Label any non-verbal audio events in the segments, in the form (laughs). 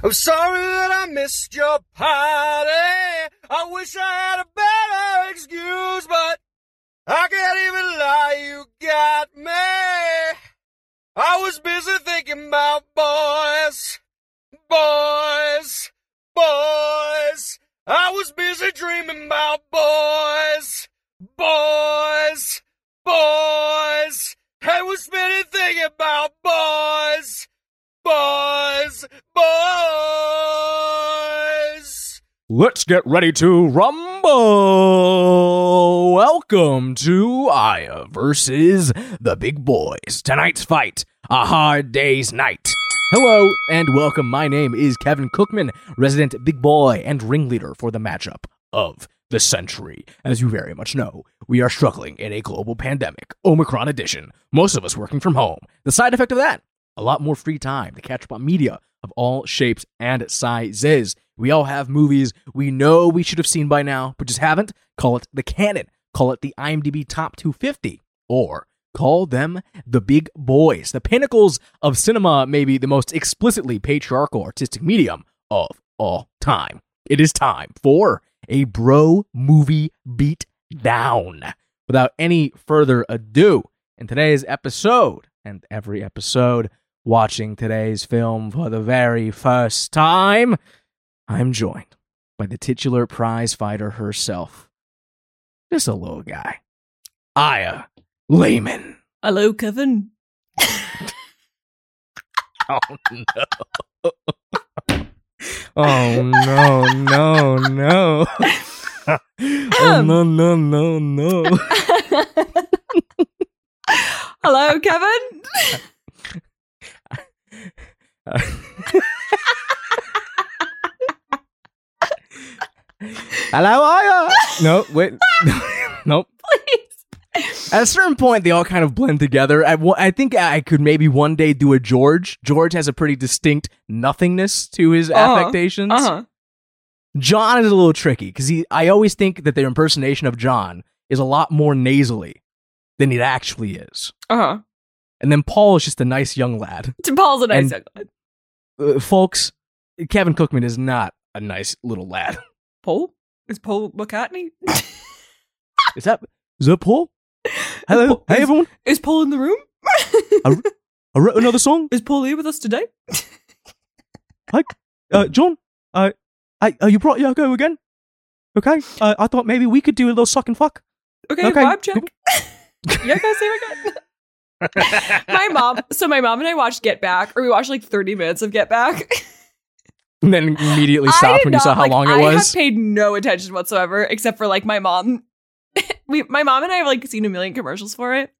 I'm sorry that I missed your party. I wish I had a better excuse, but I can't even lie, you got me. I was busy thinking about boys, boys, boys. I was busy dreaming about boys, boys, boys. I was spending thinking about boys, boys, boys. Let's get ready to rumble. Welcome to Aya versus the Big Boys. Tonight's fight, a hard day's night. Hello and welcome. My name is Kevin Cookman, resident big boy and ringleader for the matchup of the century. As you very much know, we are struggling in a global pandemic, Omicron edition. Most of us working from home. The side effect of that, a lot more free time to catch up on media of all shapes and sizes. We all have movies we know we should have seen by now, but just haven't. Call it the canon. Call it the IMDb Top 250. Or call them the big boys, the pinnacles of cinema, maybe the most explicitly patriarchal artistic medium of all time. It is time for a bro movie beat down. Without any further ado, in today's episode, and every episode, watching today's film for the very first time, I'm joined by the titular prize fighter herself. Just a little guy. Aya Lehman. Hello, Kevin. (laughs) Oh no. (laughs) Oh no, no, no. (laughs) oh um. no, no, no, no. Hello, Kevin. (laughs) Hello, Aya. No, wait. (laughs) nope. Please. At a certain point, they all kind of blend together. I, I think I could maybe one day do a George. George has a pretty distinct nothingness to his Uh-huh. affectations. Uh huh. John is a little tricky because he. I always think that their impersonation of John is a lot more nasally than it actually is. Uh huh. And then Paul is just a nice young lad. (laughs) Paul's a nice And- young lad. Uh, folks, Kevin Cookman is not a nice little lad. Paul is Paul McCartney. (laughs) Is that is that Paul? Hello, Paul- hey is- everyone. is Paul in the room? I wrote another song. (laughs) is Paul here with us today? Uh, John, uh, I, uh, you brought Yoko again. Okay. Uh, I thought maybe we could do a little suck and fuck. Okay, Okay. vibe check. yeah, guys, here we go. My (laughs) mom. So my mom and I watched Get Back, or we watched like 30 minutes of Get Back. (laughs) And then immediately stopped when you saw how like, long it I was. have paid no attention whatsoever, except for like my mom. (laughs) we, my mom and I have like seen a million commercials for it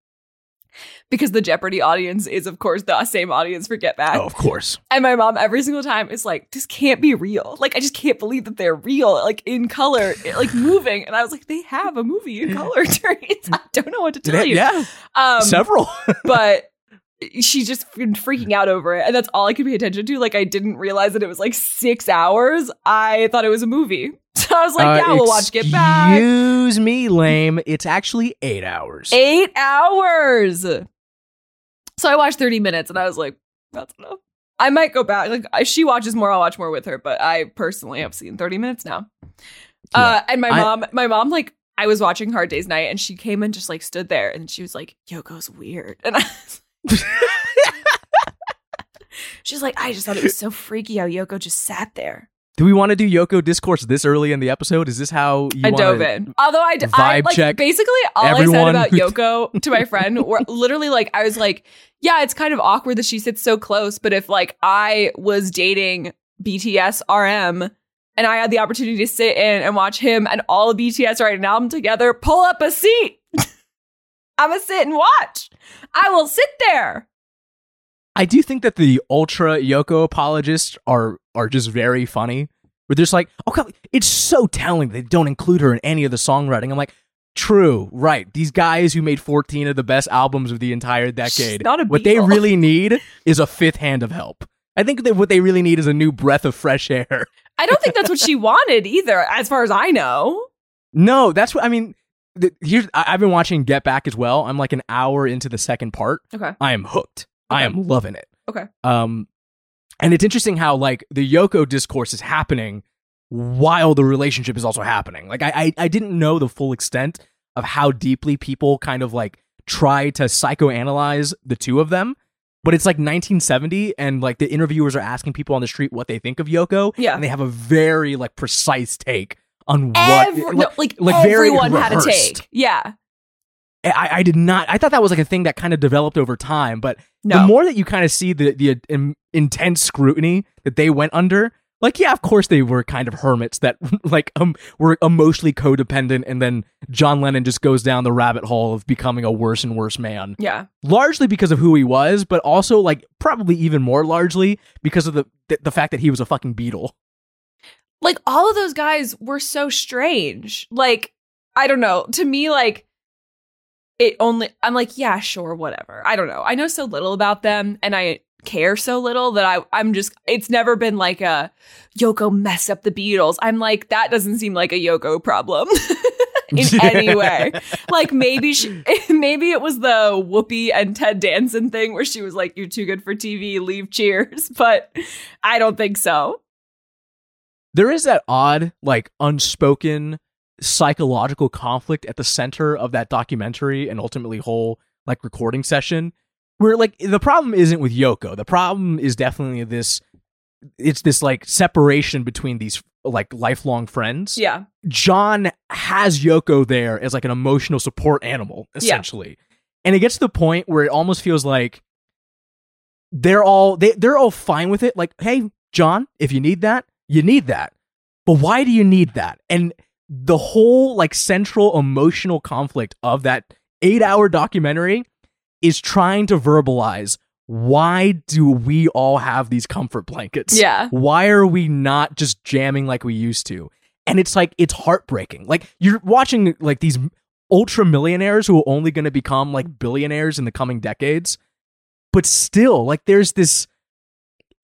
because the Jeopardy audience is, of course, the same audience for Get Back. oh, of course. And my mom every single time is like, "This can't be real. Like, I just can't believe that they're real. Like in color, like (sighs) moving." And I was like, "They have a movie in color. (laughs) I don't know what to tell you." yeah, Um, several. (laughs) but she's just been freaking out over it and that's all i could pay attention to like i didn't realize that it was like six hours i thought it was a movie so (laughs) i was like Uh, yeah we'll watch get back Excuse me, lame. It's actually eight hours. eight hours so i watched 30 minutes and i was like that's enough i might go back like if she watches more i'll watch more with her but i personally have seen 30 minutes now uh and my I- mom my mom like I was watching Hard Day's Night and she came and just like stood there and she was like, Yoko's weird. (laughs) And I was (laughs) She's like, I just thought it was so freaky how Yoko just sat there. Do we want to do Yoko discourse this early in the episode? Is this how you I dove in. Although I, d- I vibe like check basically all I said about Yoko (laughs) to my friend were literally like I was like, yeah, it's kind of awkward that she sits so close, but if like I was dating BTS RM and I had the opportunity to sit in and watch him and all of BTS write an album together, pull up a seat. (laughs) I'm gonna sit and watch. I will sit there. I do think that the ultra Yoko apologists are are just very funny. Where they're just like, oh, God, it's so telling they don't include her in any of the songwriting. I'm like, true, right? These guys who made 14 of the best albums of the entire decade, what they (laughs) really need is a fifth hand of help. I think that what they really need is a new breath of fresh air. I don't think that's what she wanted either, as far as I know. No, that's what I mean. The, here's I, I've been watching Get Back as well. I'm like an hour into the second part. Okay. I am hooked. I am loving it. Okay. Um, And it's interesting how like the Yoko discourse is happening while the relationship is also happening. Like I, I, I didn't know the full extent of how deeply people kind of like try to psychoanalyze the two of them. But it's like 1970, and like the interviewers are asking people on the street what they think of Yoko, Yeah. and they have a very like precise take on what, Every, like, no, like, like very everyone had a take. Yeah. I, I did not. I thought that was like a thing that kind of developed over time, but No. the more that you kind of see the the um, intense scrutiny that they went under, like yeah, of course they were kind of hermits that (laughs) like um were emotionally codependent, and then John Lennon just goes down the rabbit hole of becoming a worse and worse man, yeah. largely because of who he was, but also like probably even more largely because of the the, the fact that he was a fucking Beatle. like all of those guys were so strange. Like, I don't know. To me, like, it only, I'm like, yeah, sure, whatever. I don't know. I know so little about them and I care so little that I, I'm just, it's never been like a Yoko messed up the Beatles. I'm like, that doesn't seem like a Yoko problem. (laughs) in (laughs) any way. Like maybe she, (laughs) maybe it was the Whoopi and Ted Danson thing where she was like, "You're too good for TV, leave Cheers," but I don't think so. there is that odd, like unspoken psychological conflict at the center of that documentary and ultimately whole like recording session where like the problem isn't with Yoko. The problem is definitely this it's this like separation between these like lifelong friends. Yeah, John has Yoko there as like an emotional support animal, essentially. And it gets to the point where it almost feels like they're all they they're all fine with it. Like, hey, John, if you need that, you need that. But why do you need that? And the whole like central emotional conflict of that eight hour documentary is trying to verbalize why do we all have these comfort blankets? yeah, why are we not just jamming like we used to? And it's like it's heartbreaking. Like you're watching like these ultra millionaires who are only going to become like billionaires in the coming decades but still like there's this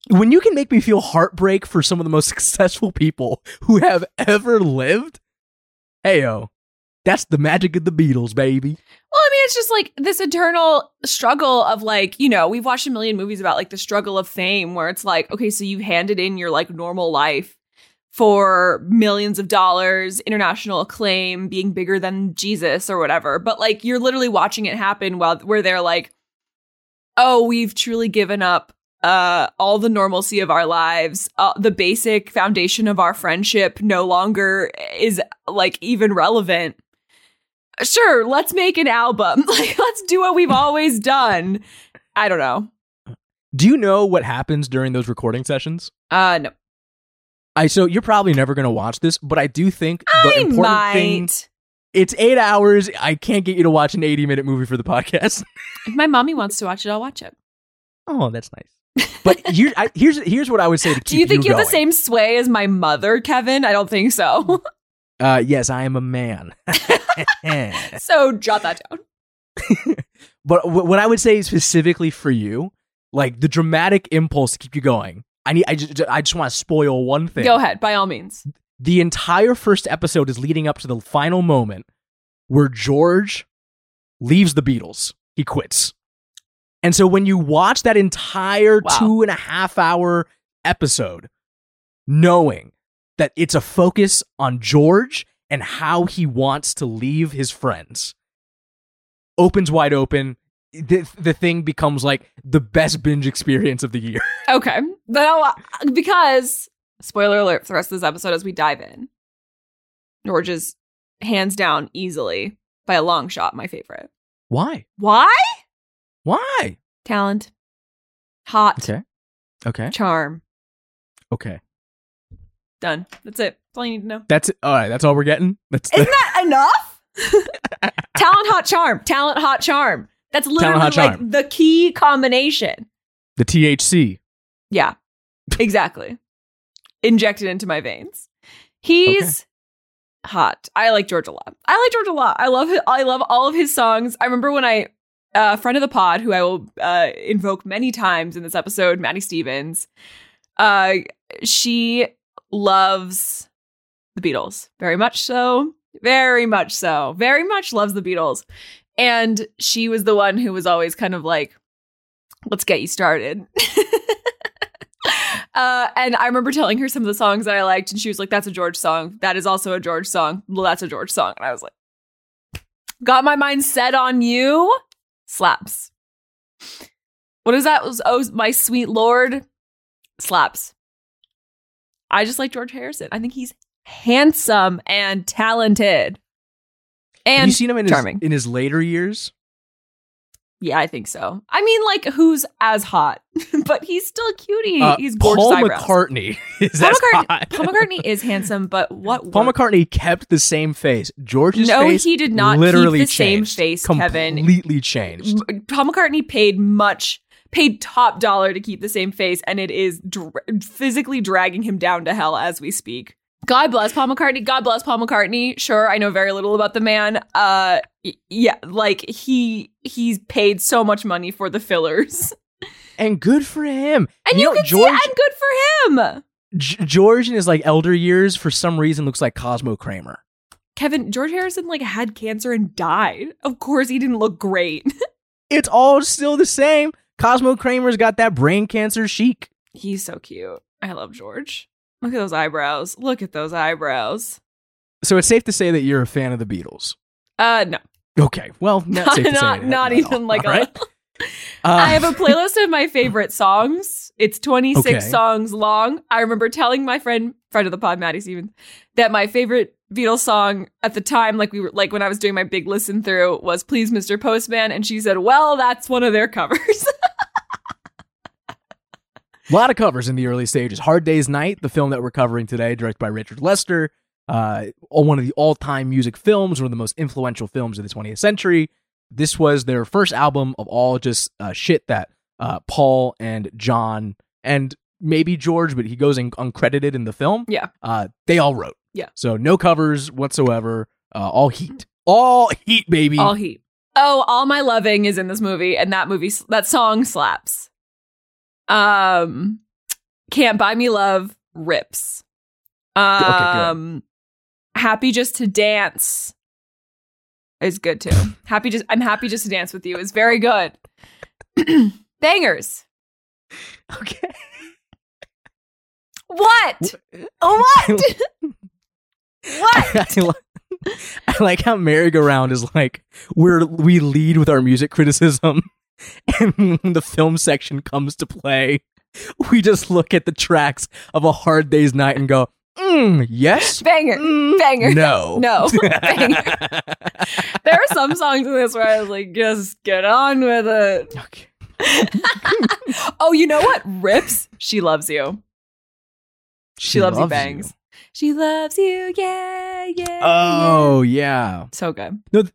when you can make me feel heartbreak for some of the most (laughs) successful people who have ever lived heyo that's the magic of the beatles baby Well, I mean, it's just like this eternal struggle of like, you know, we've watched a million movies about like the struggle of fame where it's like, okay, so you've handed in your like normal life for millions of dollars, international acclaim, being bigger than Jesus or whatever. But like you're literally watching it happen while where they're like, we've truly given up uh all the normalcy of our lives uh, the basic foundation of our friendship no longer is like even relevant sure, let's make an album. (laughs) Like, let's do what we've always done. I don't know. do you know what happens during those recording sessions Uh, no. I so you're probably never gonna watch this, but I do think the I important might. thing it's eight hours. I can't get you to watch an 80 minute movie for the (laughs) podcast. If my mommy wants to watch it, I'll watch it. Oh, that's nice. But here, I, here's here's what I would say to (laughs) keep you going. Do you think you have going. the same sway as my mother, Kevin? I don't think so. (laughs) Uh, yes, I am a man. (laughs) so jot that down. but wh- what I would say specifically for you, like the dramatic impulse to keep you going. I need. I just. I just want to spoil one thing. Go ahead, by all means. the entire first episode is leading up to the final moment where George leaves the Beatles. He quits. And so when you watch that entire Wow. two and a half hour episode, knowing that it's a focus on George and how he wants to leave his friends, opens wide open. The, the thing becomes like the best binge experience of the year. (laughs) Okay. Now, because, spoiler alert for the rest of this episode as we dive in, George is hands down easily, by a long shot, my favorite. Why? Why? Why? Talent, hot, Okay. Okay. charm. Okay. Done. That's it. That's all you need to know. That's it. All right. That's all we're getting. That's Isn't that enough? (laughs) Talent, hot, charm. Talent, hot, charm. That's literally hot, like charm. the key combination. the THC. Yeah, exactly. Injected into my veins. He's hot. I like George a lot. I like George a lot. I love. His, I love all of his songs. I remember when I, uh, friend of the pod, who I will uh, invoke many times in this episode, Maddie Stevens. Uh, she loves the Beatles very much so, very much so, very much loves the Beatles, and she was the one who was always kind of like, "Let's get you started." (laughs) Uh, and I remember telling her some of the songs that I liked, and she was like, "That's a George song. That is also a George song. Well, that's a George song." And I was like, "Got my mind set on you." Slaps. What is that? Was oh my sweet lord? Slaps. I just like George Harrison. I think he's handsome and talented. Have And you seen him in charming. his in his later years? Yeah, I think so. I mean, like, who's as hot? (laughs) but he's still cutie. Uh, he's gorgeous Paul eyebrows. McCartney (laughs) is Paul McCartney, hot. Paul McCartney is handsome, but (laughs) what? Paul work- McCartney kept the same face. George's No, face he did not literally keep the same changed. face, Kevin. Completely changed. Paul McCartney paid much, paid top dollar to keep the same face, and it is dra- physically dragging him down to hell as we speak. God bless Paul McCartney. God bless Paul McCartney. Sure, I know very little about the man. Uh, yeah, like he he's paid so much money for the fillers, (laughs) And good for him. and you, know, can George see, and good for him. G- George in his like elder years for some reason looks like Cosmo Kramer. Kevin George Harrison like had cancer and died. Of course, he didn't look great. (laughs) It's all still the same. Cosmo Kramer's got that brain cancer chic. He's so cute. I love George. Look at those eyebrows. Look at those eyebrows. So it's safe to say that you're a fan of the Beatles. Uh, no, Okay, well, not, (laughs) safe to say not not even like All a. right. Uh, (laughs) I have a playlist of my (laughs) favorite songs. It's 26 Okay. songs long. I remember telling my friend, friend of the pod, Maddie Stevens, that my favorite Beatles song at the time, like we were like when I was doing my big listen through, was Please Mr. Postman. And she said, Well, that's one of their covers. A lot of covers in the early stages. Hard Day's Night, the film that we're covering today, directed by Richard Lester, uh, one of the all-time music films, one of the most influential films of the 20th century. This was their first album of all just uh, shit that uh, Paul and John and maybe George, but he goes in uncredited in the film. Yeah. uh, they all wrote. Yeah. so no covers whatsoever. Uh, all heat, all heat, baby. All heat. Oh, all my loving is in this movie, and that movie, that song slaps. Um, can't buy me love rips. Um, happy just to dance is good too. happy just, I'm happy just to dance with you is very good. (clears throat) Bangers. okay. What? What? (laughs) what? (laughs) I, li- I like how merry-go-round is like we're we lead with our music criticism, (laughs) and when the film section comes to play, we just look at the tracks of a hard day's night and go, mm, yes, Banger. mm, Banger. no, (laughs) No. (laughs) Banger. There are some songs in this where I was like, just get on with it. okay. oh, you know what? Rips. She loves you. She, loves, you, bangs. She loves you. Yeah, yeah. yeah. Oh yeah, so good. The-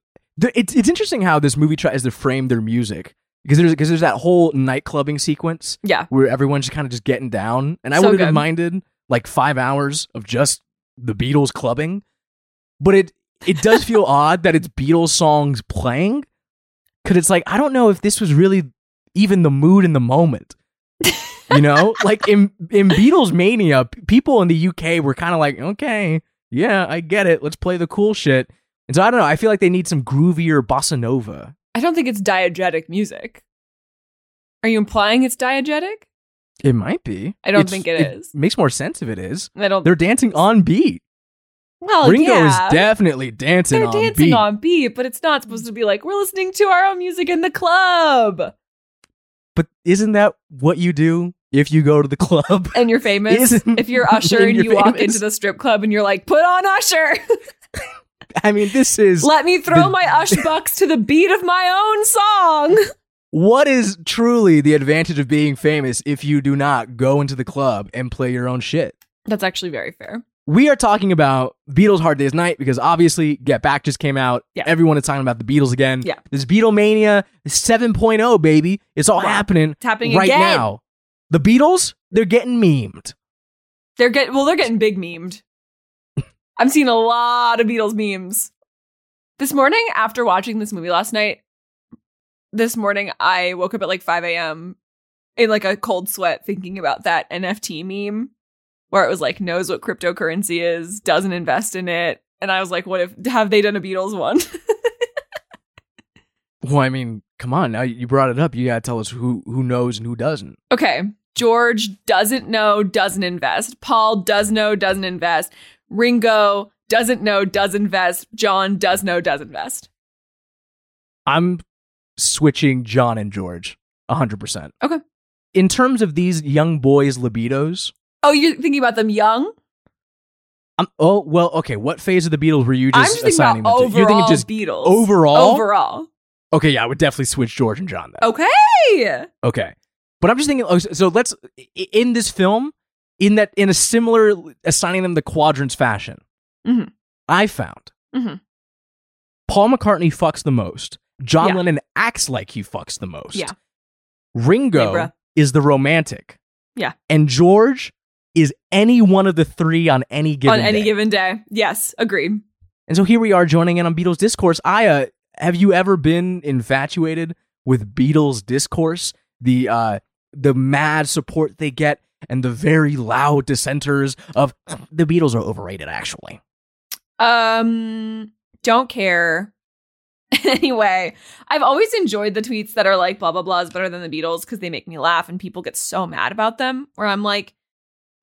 it's it's interesting how this movie tries to frame their music because there's because there's that whole night clubbing sequence Yeah. where everyone's just kind of just getting down. And I So wouldn't have minded like five hours of just the Beatles clubbing, but it it does feel (laughs) odd that it's Beatles songs playing because it's like I don't know if this was really even the mood in the moment. You know, (laughs) like in in Beatles mania, people in the UK were kind of like, okay, yeah, I get it. Let's play the cool shit. And so I don't know. I feel like they need some groovier bossa nova. I don't think it's diegetic music. Are you implying it's diegetic? It might be. I don't It's- think it is. Makes more sense if it is. I don't. They're dancing on beat. well, Ringo yeah. is definitely dancing They're on dancing beat. on beat, but it's not supposed to be like we're listening to our own music in the club. But isn't that what you do if you go to the (laughs) club? And you're famous. Isn't- if you're (laughs) Usher and and you're you walk into the strip club and you're like, put on Usher. (laughs) I mean, this is Let me throw The- my Ush bucks to the beat of my own song. what is truly the advantage of being famous if you do not go into the club and play your own shit. That's actually very fair. We are talking about Beatles Hard Day's Night because obviously Get Back just came out. Yeah. Everyone is talking about the Beatles again. Yeah. This Beatlemania 7.0, baby. It's all Wow. happening It's happening right again. now. The Beatles, they're getting memed. They're getting well, they're getting big memed. I'm seeing a lot of Beatles memes. This morning, after watching this movie last night, this morning I woke up at like 5 a.m. in like a cold sweat thinking about that NFT meme where it was like knows what cryptocurrency is, doesn't invest in it. And I was like, what if have they done a Beatles one? (laughs) Well, I mean, come on. Now you brought it up. You got to tell us who who knows and who doesn't. okay. George doesn't know, doesn't invest. Paul does know, doesn't invest. Ringo doesn't know, does invest. John does know, does invest. I'm switching John and George 100%. Okay. In terms of these young boys' libidos, Oh, you're thinking about them young? I'm, oh, well, okay. What phase of the Beatles were you I'm just just thinking assigning about them to? You're overall thinking just Beatles. overall? Overall. Okay, yeah, I would definitely switch George and John then. Okay. Okay. But I'm just thinking, oh, so let's, in this film, in that, in a similar, assigning them the quadrants fashion, Mhm. I found Mhm. Paul McCartney fucks the most. John Yeah. Lennon acts like he fucks the most. Yeah. Ringo Hey, is the romantic. Yeah. And George is any one of the three on any given On any day. given day. Yes, agreed. And so here we are joining in on Beatles discourse. Aya, have you ever been infatuated with Beatles discourse? The uh the mad support they get and the very loud dissenters of (clears throat) the Beatles are overrated actually. Um, don't care. (laughs) anyway, I've always enjoyed the tweets that are like blah blah blah is better than the Beatles because they make me laugh and people get so mad about them. Where I'm like,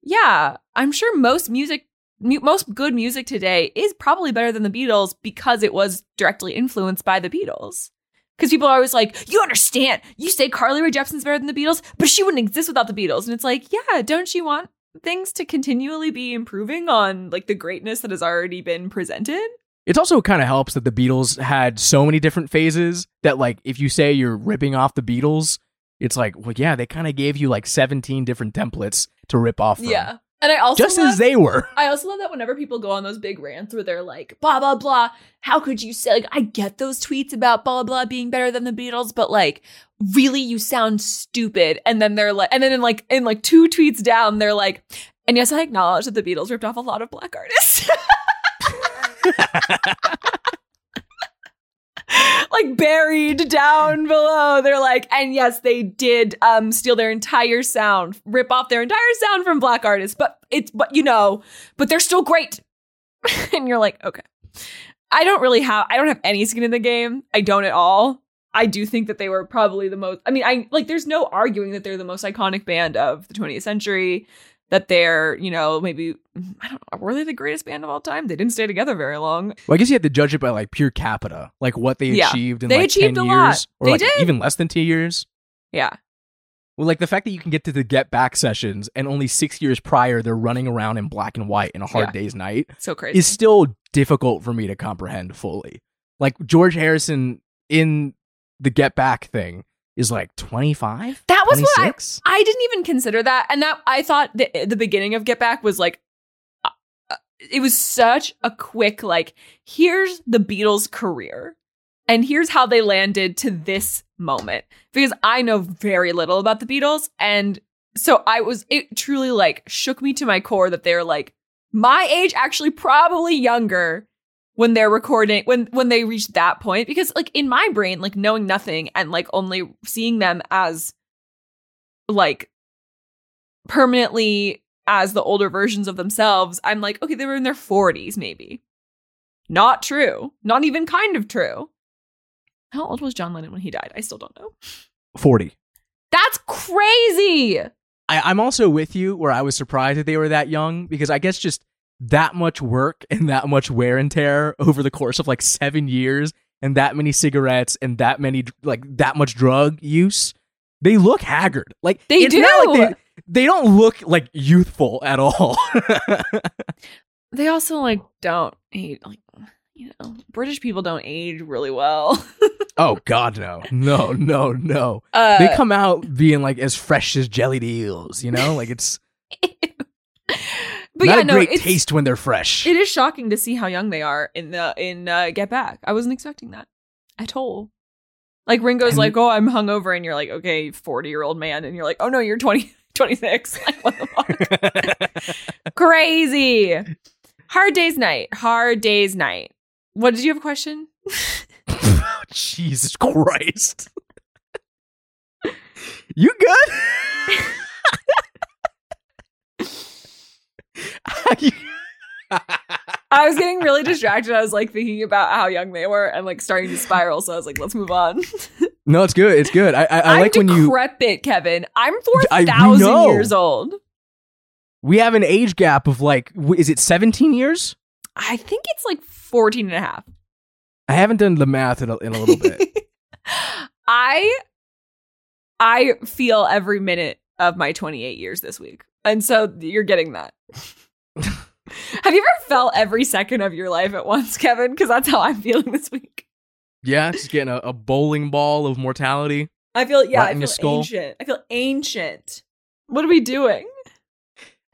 yeah, I'm sure most music, mu- most good music today is probably better than the Beatles because it was directly influenced by the Beatles. Because people are always like, you understand, you say Carly Rae Jepsen's better than the Beatles, but she wouldn't exist without the Beatles. And it's like, yeah, don't you want things to continually be improving on like the greatness that has already been presented? It also kind of helps that the Beatles had so many different phases that like if you say you're ripping off the Beatles, it's like, well yeah, they kind of gave you like 17 different templates to rip off from. Yeah. And I also Just love, as they were. I also love that whenever people go on those big rants where they're like, blah blah blah, how could you say like I get those tweets about blah blah being better than the Beatles, but like really you sound stupid. And then they're like and then in like in like two tweets down, they're like, and yes, I acknowledge that the Beatles ripped off a lot of black artists. (laughs) (laughs) (laughs) like buried down below. They're like, and yes, they did um steal their entire sound, rip off their entire sound from black artists, but it's but you know, but they're still great. (laughs) and you're like, okay. I don't really have I don't have any skin in the game. I don't at all. I do think that they were probably the most I mean, I like there's no arguing that they're the most iconic band of the 20th century. That they're, you know, maybe I don't know, were they the greatest band of all time? They didn't stay together very long. Well, I guess you have to judge it by like pure capita, like what they Yeah. achieved in They like achieved 10 a lot. years or They like did. even less than 2 years. Yeah. Well, like the fact that you can get to the Get Back sessions and only 6 years prior they're running around in black and white in a hard Yeah. day's night So crazy. is still difficult for me to comprehend fully. Like George Harrison in the Get Back thing is like 25? That was what I I didn't even consider that, and that I thought the the beginning of Get Back was like, uh, uh, it was such a quick like, here's the Beatles' career, and here's how they landed to this moment. Because I know very little about the Beatles, and so I was it truly like shook me to my core that they're like my age, actually probably younger when they're recording when when they reach that point because like in my brain like knowing nothing and like only seeing them as like permanently as the older versions of themselves i'm like okay they were in their 40s maybe. Not true. Not even kind of true. How old was john lennon when he died? I still don't know. 40. that's crazy! I, I'm also with you where I was surprised that they were that young because I guess just that much work and that much wear and tear over the course of like seven years and that many cigarettes and that many like that much drug use, they look haggard. Like They not like do. they, they don't look like youthful at all. (laughs) they also like don't age like you know british people don't age really well (laughs) oh God, no, no, no, no. uh, They come out being like as fresh as jellied eels, you know, like it's (laughs) but not yeah a no great it's, taste when they're fresh. It is shocking to see how young they are in the in uh, Get Back. I wasn't expecting that at all. Like Ringo's And- like, "Oh, I'm hungover," and you're like, "Okay, 40 year old man," and you're like, "Oh no, you're 20, (laughs) 26." (laughs) Like what the fuck? (laughs) Crazy. Hard day's night. Hard day's night. What did you have a question? Jesus Christ. you good? (laughs) I was getting really distracted. I was like thinking about how young they were and like starting to spiral. So I was like, let's move on. (laughs) No, it's good. It's good. I I, I like when you decrepit, Kevin. I'm four thousand years old. we have an age gap of like w- is it 17 years? I think it's like 14 and a half. I haven't done the math in a, in a little bit. (laughs) I I feel every minute of my 28 years this week. And so you're getting that. (laughs) Have you ever felt every second of your life at once, Kevin? Because that's how I'm feeling this week. yeah, just getting a, a bowling ball of mortality. I feel yeah, Right I feel ancient. I feel ancient. What are we doing? (laughs)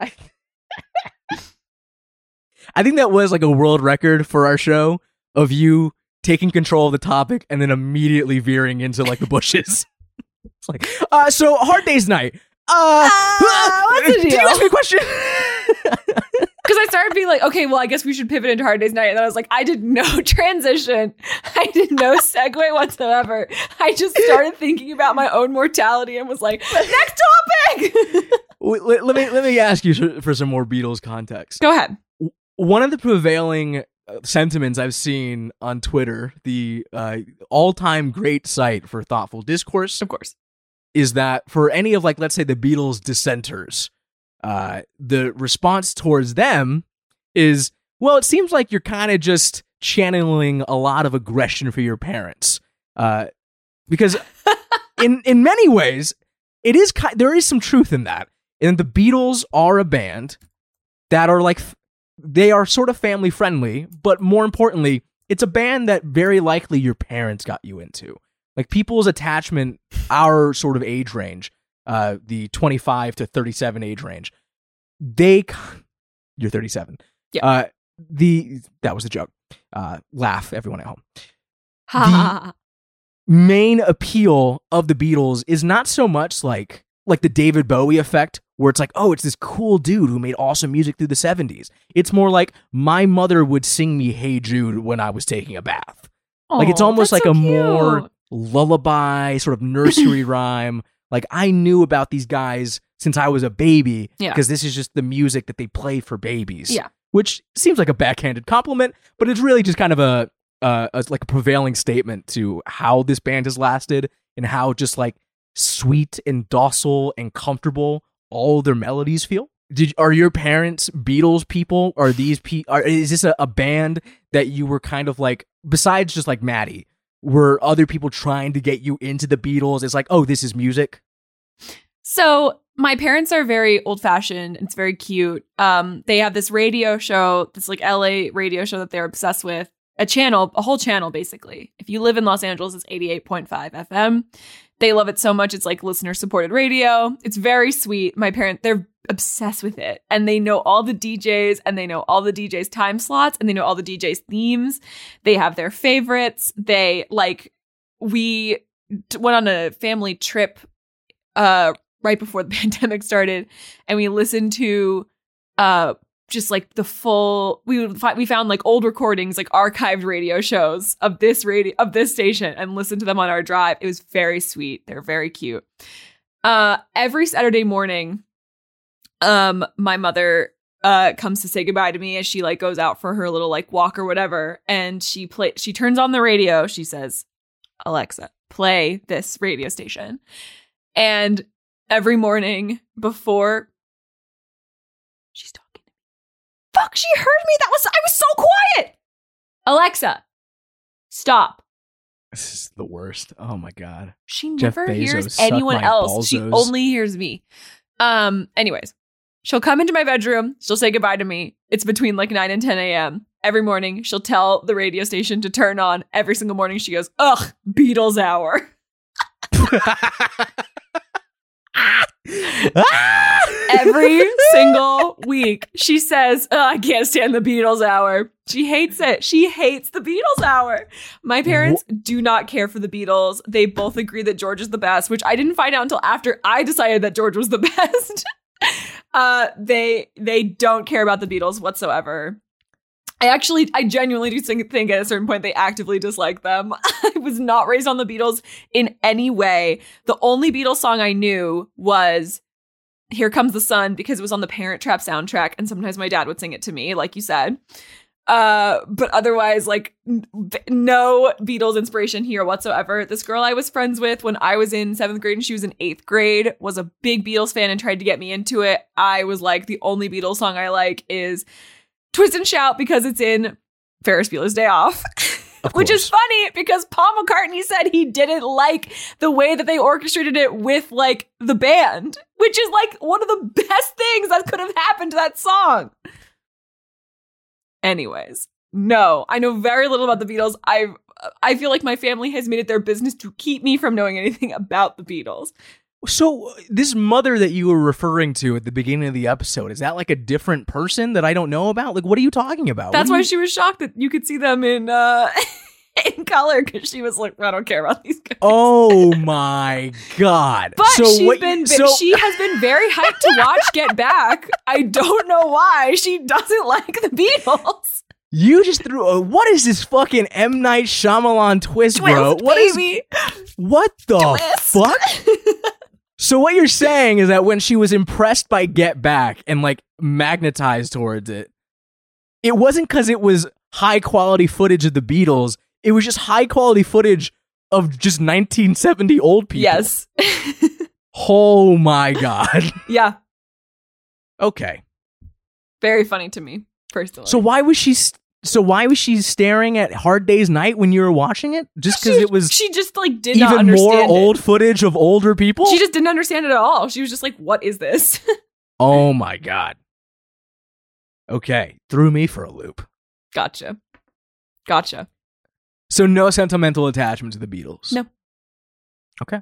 I think that was like a world record for our show of you taking control of the topic and then immediately veering into like the bushes. (laughs) it's like, uh, so hard day's night. Uh, Ah, what's (laughs) the Did you deal? ask me a question? (laughs) (laughs) Because I started being like, okay, well, I guess we should pivot into Hard Day's Night. And then I was like, I did no transition. I did no segue whatsoever. I just started thinking about my own mortality and was like, next topic. Wait, let, let me let me ask you for, for some more Beatles context. Go ahead. One of the prevailing uh, sentiments I've seen on Twitter, the uh, all-time great site for thoughtful discourse, Of course. Is that for any of like let's say the Beatles dissenters, uh, the response towards them is well, it seems like you're kind of just channeling a lot of aggression for your parents, uh, because (laughs) in in many ways it is ki- there is some truth in that, and the Beatles are a band that are like they are sort of family friendly, but more importantly, it's a band that very likely your parents got you into. Like people's attachment, our sort of age range, uh, the 25 to 37 age range, they, you're 37. Yeah. Uh, the, that was a joke. Uh, laugh, everyone at home. Ha ha. Main appeal of the Beatles is not so much like, like the David Bowie effect, where it's like, oh, it's this cool dude who made awesome music through the 70s. It's more like my mother would sing me Hey Jude when I was taking a bath. Like it's almost like so a more cute. Lullaby, sort of nursery (laughs) rhyme. Like I knew about these guys since I was a baby Yeah. because this is just the music that they play for babies. Yeah. Which seems like a backhanded compliment, but it's really just kind of a, uh, a like a prevailing statement to how this band has lasted and how just like sweet and docile and comfortable all their melodies feel. Did are your parents Beatles people? Are these pe- are, is this a, a band that you were kind of like besides just like Maddie? Were other people trying to get you into the Beatles? It's like, oh, this is music. So my parents are very old fashioned. It's very cute. Um, they have this radio show, this like LA radio show that they're obsessed with. A channel, a whole channel, basically. If you live in Los Angeles, it's 88.5 FM. They love it so much. It's like listener supported radio. It's very sweet. My parents, they're obsessed with it. And they know all the DJs and they know all the DJs' time slots and they know all the DJs' themes. They have their favorites. They like, we went on a family trip uh right before the (laughs) pandemic started and we listened to uh just like the full we fi- we found like old recordings like archived radio shows of this radio of this station and listened to them on our drive it was very sweet they're very cute uh every saturday morning um my mother uh comes to say goodbye to me as she like goes out for her little like walk or whatever and she play she turns on the radio she says alexa play this radio station and every morning before she's talking to me. Fuck, she heard me. That was I was so quiet. Alexa, stop. This is the worst. Oh my god. She Jeff never Bezos, hears anyone else. She only hears me. Um, anyways, she'll come into my bedroom, she'll say goodbye to me. It's between like 9 and 10 a.m. Every morning, she'll tell the radio station to turn on. Every single morning, she goes, Ugh, Beatles hour. (laughs) every single week. She says, "Ugh, I can't stand the Beatles hour. She hates it. She hates the Beatles hour. My parents do not care for the Beatles. They both agree that George is the best, which I didn't find out until after I decided that George was the (laughs) best. Uh, they they don't care about the Beatles whatsoever. I actually, I genuinely do think, think at a certain point they actively dislike them. (laughs) I was not raised on the Beatles in any way. The only Beatles song I knew was here Comes the Sun because it was on the Parent Trap soundtrack, and sometimes my dad would sing it to me, like you said. Uh, but otherwise, like b- no Beatles inspiration here whatsoever. This girl I was friends with when I was in seventh grade and she was in eighth grade was a big Beatles fan and tried to get me into it. I was like, the only Beatles song I like is Twist and Shout because it's in Ferris Bueller's Day Off. Of (laughs) Which is funny because Paul McCartney said he didn't like the way that they orchestrated it with like the band, which is like one of the (laughs) best things that could have happened to that song. Anyways, no, I know very little about the Beatles. I I feel like my family has made it their business to keep me from knowing anything (laughs) about the Beatles. So uh, this mother that you were referring to at the beginning of the episode is that like a different person that I don't know about? Like, what are you talking about? That's why do she was shocked that you could see them in uh (laughs) (laughs) in color because she was like, I don't care about these guys. Oh (laughs) my god! But so she's what, been so she has been very hyped to watch Get (laughs) Back. I don't know why she doesn't like the Beatles. you just threw. A, what is this fucking M Night Shyamalan twist, bro? Twist, What is baby. what the Twist. fuck? So what you're saying is that when she was impressed by Get Back and like magnetized towards it, it wasn't because it was high quality footage of the Beatles. It was just high quality footage of just 1970 old people. yes. (laughs) Oh my god. (laughs) yeah. okay. Very funny to me, personally. So why was she? s- So why was she staring at Hard Day's Night when you were watching it? Just because it was she just like did not even understand more it. old footage of older people. She just didn't understand it at all. She was just like, "What is this?" (laughs) oh my god. Okay, threw me for a loop. gotcha. Gotcha. So no sentimental attachment to the Beatles. No. Okay.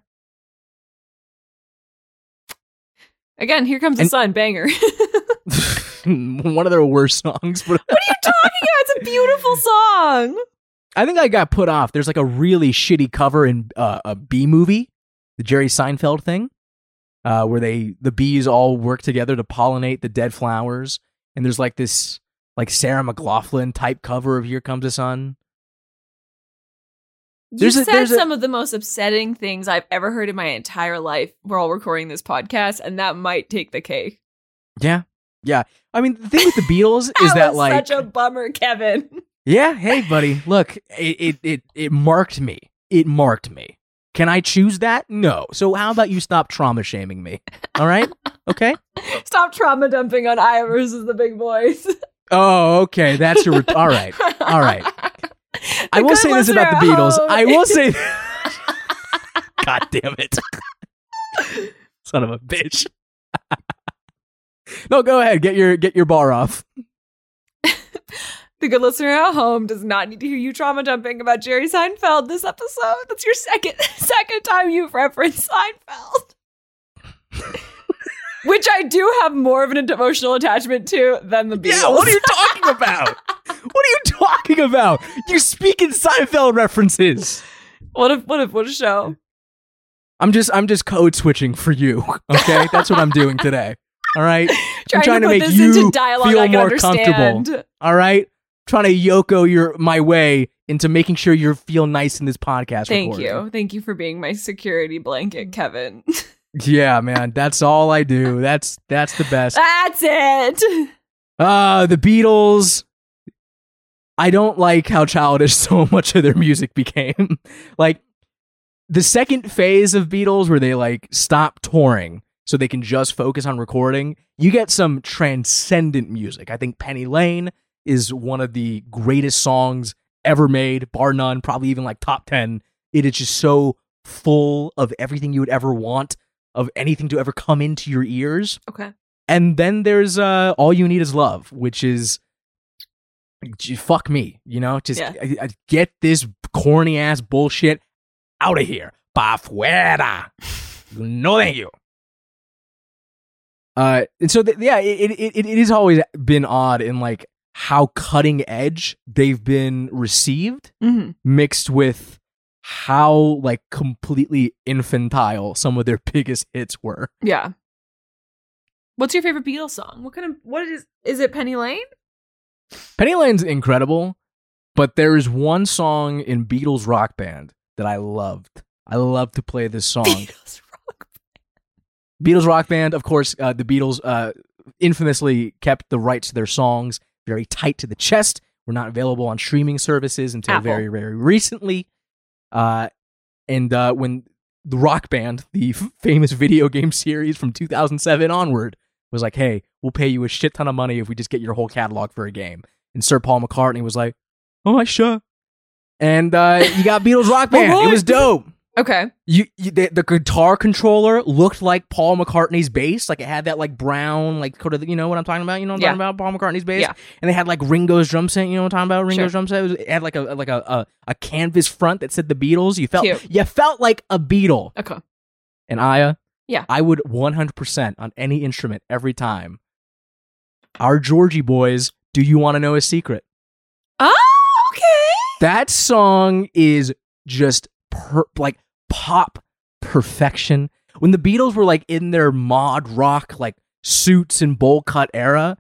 Again, here comes the And- sun, banger. (laughs) One of their worst songs, but What are you talking about? It's a beautiful song. I think I got put off. There's like a really shitty cover in uh, a bee movie, the Jerry Seinfeld thing, uh, where they the bees all work together to pollinate the dead flowers, and there's like this like Sarah McLachlan type cover of "Here Comes the Sun." There's you a- said there's a- some of the most upsetting things I've ever heard in my entire life while recording this podcast, and that might take the cake. Yeah, yeah. I mean, the thing with the Beatles (laughs) is that that was like, such a bummer, Kevin. (laughs) yeah, hey, buddy, look, it, it it it marked me. It marked me. Can I choose that? No. So how about you stop trauma shaming me? All right. Okay. (laughs) Stop trauma dumping on Aya versus the big boys. Oh, okay. That's your. all right. All right. I will say this about the Beatles. home- I will say. (laughs) God damn it. (laughs) Son of a bitch. no, go ahead. Get your get your bar off. (laughs) The good listener at home does not need to hear you trauma dumping about Jerry Seinfeld this episode. That's your second second time you've referenced Seinfeld. Which I do have more of an emotional attachment to than the Beatles. Yeah, what are you talking about? What are you talking about? You speak in Seinfeld references. what if what if what a show? I'm just I'm just code switching for you. Okay, that's what I'm doing today. All right, Trying, (laughs) trying to, to make you feel more understand. comfortable. all right. Trying to yoko your my way into making sure you feel nice in this podcast. Thank recording. you. Thank you for being my security blanket, Kevin. (laughs) Yeah, man, that's all I do. That's that's the best. That's it. Uh the Beatles. I don't like how childish (laughs) so much of their music became. (laughs) like the second phase of Beatles where they like stop touring so they can just focus on recording, you get some transcendent music. I think Penny Lane is one of the greatest songs ever made, bar none, probably even like top 10. It is just so full of everything you would ever want, of anything to ever come into your ears. Okay. And then there's uh all you need is love, which is fuck me, you know, just Yeah. I- I- get this corny ass bullshit out of here. Pa fuera. no thank you. Uh, and so th- yeah, it, it it it has always been odd in like how cutting edge they've been received, hmm mixed with how like completely infantile some of their (laughs) biggest hits were. Yeah. What's your favorite Beatles song? What kind of what is is it Penny Lane? Penny Lane's incredible, but there is one song in Beatles Rock Band that I loved. I love to play this song. Beatles rock. Beatles Rock Band, of course, uh, the Beatles uh, infamously kept the rights to their songs very tight to the chest were not available on streaming services until Apple. very, very recently. Uh, and uh, when the Rock Band, the f- famous video game series from 2007 onward, was like, "Hey, we'll pay you a shit ton of money if we just get your whole catalog for a game," and Sir Paul McCartney was like, "Oh, I sure." And uh, you got Beatles Rock Band. It was dope. Okay. You, you the, the guitar controller looked like Paul McCartney's bass, like it had that like brown, like sort of, you know what I'm talking about? You know what I'm Yeah. talking about? Paul McCartney's bass, Yeah. and they had like Ringo's drum set. You know what I'm talking about? Ringo's Sure. drum set. It, was, it had like a like a, a a canvas front that said the Beatles. You felt Cute. you felt like a Beatle. Okay. And Aya, Yeah. I would 100% on any instrument every time. Our Georgie boys, do you want to know a secret? Oh, okay. That song is just per- like pop perfection. When the Beatles were like in their mod rock like suits and bowl cut era,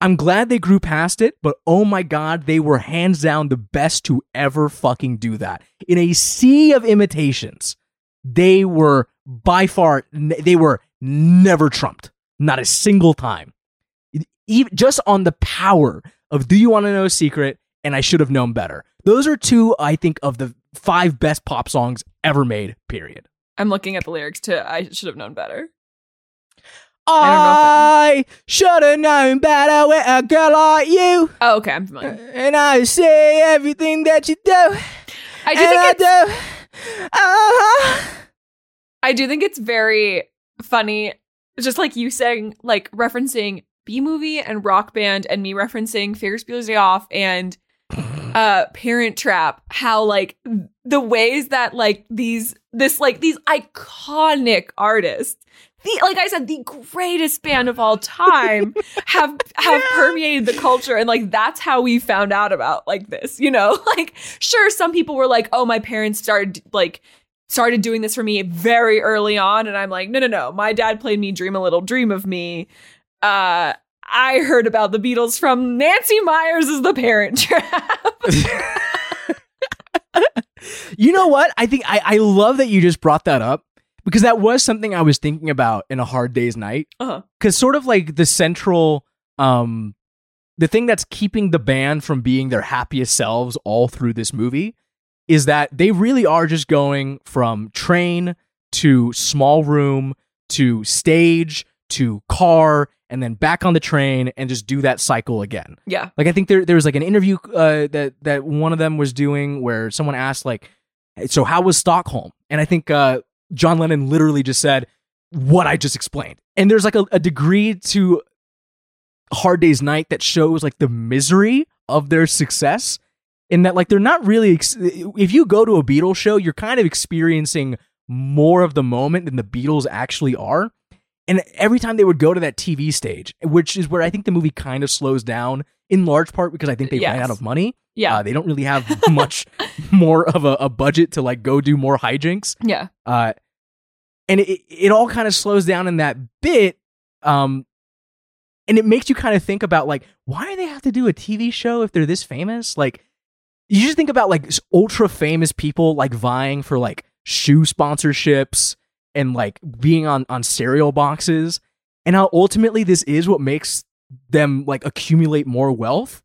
I'm glad they grew past it, but oh my god, they were hands down the best to ever fucking do that. In a sea of imitations, they were by far they were never trumped. Not a single time. Even just on the power of Do You Want to Know a Secret and I Should Have Known Better. Those are two, I think, of the five best pop songs ever made, period. I'm looking at the lyrics to I should have known better. I should have known better with a girl like you. Oh, okay. I'm familiar. And I see everything that you do. I do think I it's do. Uh-huh. I do think it's very funny, just like you saying, like referencing Bee Movie and rock band, and me referencing Ferris Bueller's Day Off and uh Parent Trap. How like the ways that like these this like these iconic artists. The, like I said, the greatest band of all time (laughs) have have permeated the culture, and like that's how we found out about like this. You know, (laughs) like sure, some people were like, "Oh, my parents started like started doing this for me very early on and i'm like no no no my dad played me dream a little dream of me uh i heard about the beatles from nancy meyers as the parent trap (laughs) You know what? I think I, I love that you just brought that up because that was something I was thinking about in a hard day's night. uh-huh. Because sort of like the central, um, the thing that's keeping the band from being their happiest selves all through this movie is that they really are just going from train to small room to stage to car and then back on the train and just do that cycle again. yeah Like I think there there was like an interview uh, that that one of them was doing where someone asked like, "So how was Stockholm?" And I think uh, John Lennon literally just said what I just explained. And there's like a, a degree to Hard Day's Night that shows like the misery of their success. In that, like, they're not really. Ex- if you go to a Beatles show, you're kind of experiencing more of the moment than the Beatles actually are. And every time they would go to that TV stage, which is where I think the movie kind of slows down, in large part because I think they ran out of money. yeah Uh, they don't really have (laughs) much more of a, a budget to like go do more hijinks. yeah Uh, and it, it all kind of slows down in that bit. Um, and it makes you kind of think about like, why do they have to do a TV show if they're this famous? Like, you just think about like ultra famous people like vying for like shoe sponsorships and like being on on cereal boxes, and how ultimately this is what makes them like accumulate more wealth.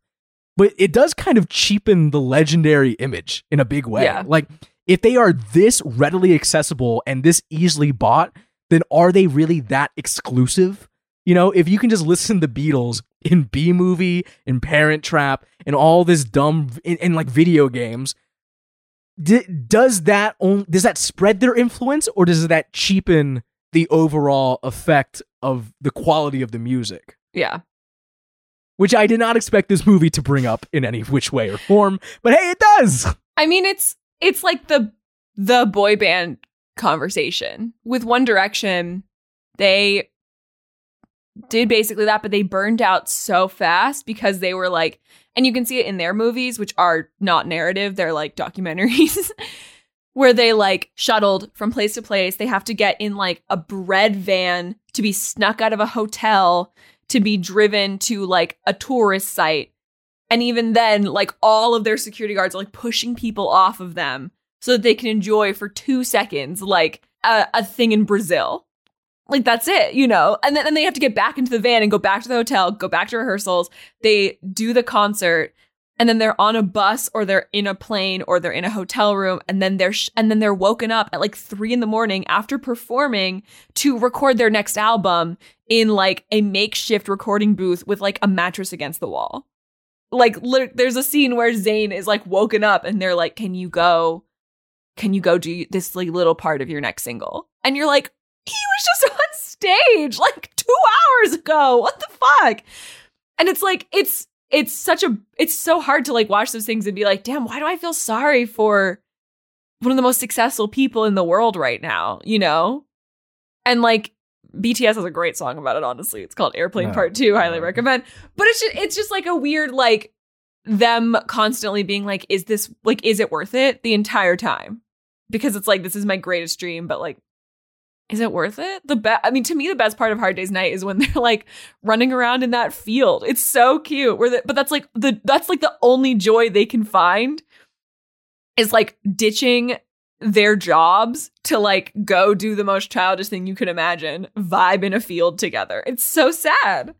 But it does kind of cheapen the legendary image in a big way. Yeah. Like if they are this readily accessible and this easily bought, then are they really that exclusive? You know, if you can just listen to the Beatles in Bee Movie, in Parent Trap, and all this dumb in, in like video games, d- does that on, does that spread their influence or does that cheapen the overall effect of the quality of the music? yeah Which I did not expect this movie to bring up in any which way or form, but hey, it does. i mean it's it's like the the boy band conversation with one direction they did basically that but they burned out so fast because they were like and you can see it in their movies which are not narrative they're like documentaries (laughs) where they like shuttled from place to place. They have to get in like a bread van to be snuck out of a hotel to be driven to like a tourist site. And even then like all of their security guards are like pushing people off of them so that they can enjoy for two seconds like a, a thing in brazil like that's it, you know. And then, then they have to get back into the van and go back to the hotel, go back to rehearsals. They do the concert, and then they're on a bus or they're in a plane or they're in a hotel room, and then they're sh- and then they're woken up at like three in the morning after performing to record their next album in like a makeshift recording booth with like a mattress against the wall. Like there's a scene where Zayn is like woken up and they're like, "Can you go? Can you go do this like little part of your next single?" And you're like, "He was just (laughs) stage like 2 hours ago. What the fuck?" And it's like it's it's such a it's so hard to like watch those things and be like, "Damn, why do I feel sorry for one of the most successful people in the world right now?" You know? And like BTS has a great song about it, honestly. It's called Airplane Yeah. Part 2, highly Yeah. recommend. But it's just it's just like a weird like them constantly being like, is this like is it worth it the entire time? Because it's like this is my greatest dream, but like is it worth it? The best I mean to me the best part of Hard Day's Night is when (laughs) they're like running around in that field. It's so cute. Where the, but that's like the that's like the only joy they can find is like ditching their jobs to like go do the most childish thing you can imagine, vibe in a field together. It's so sad.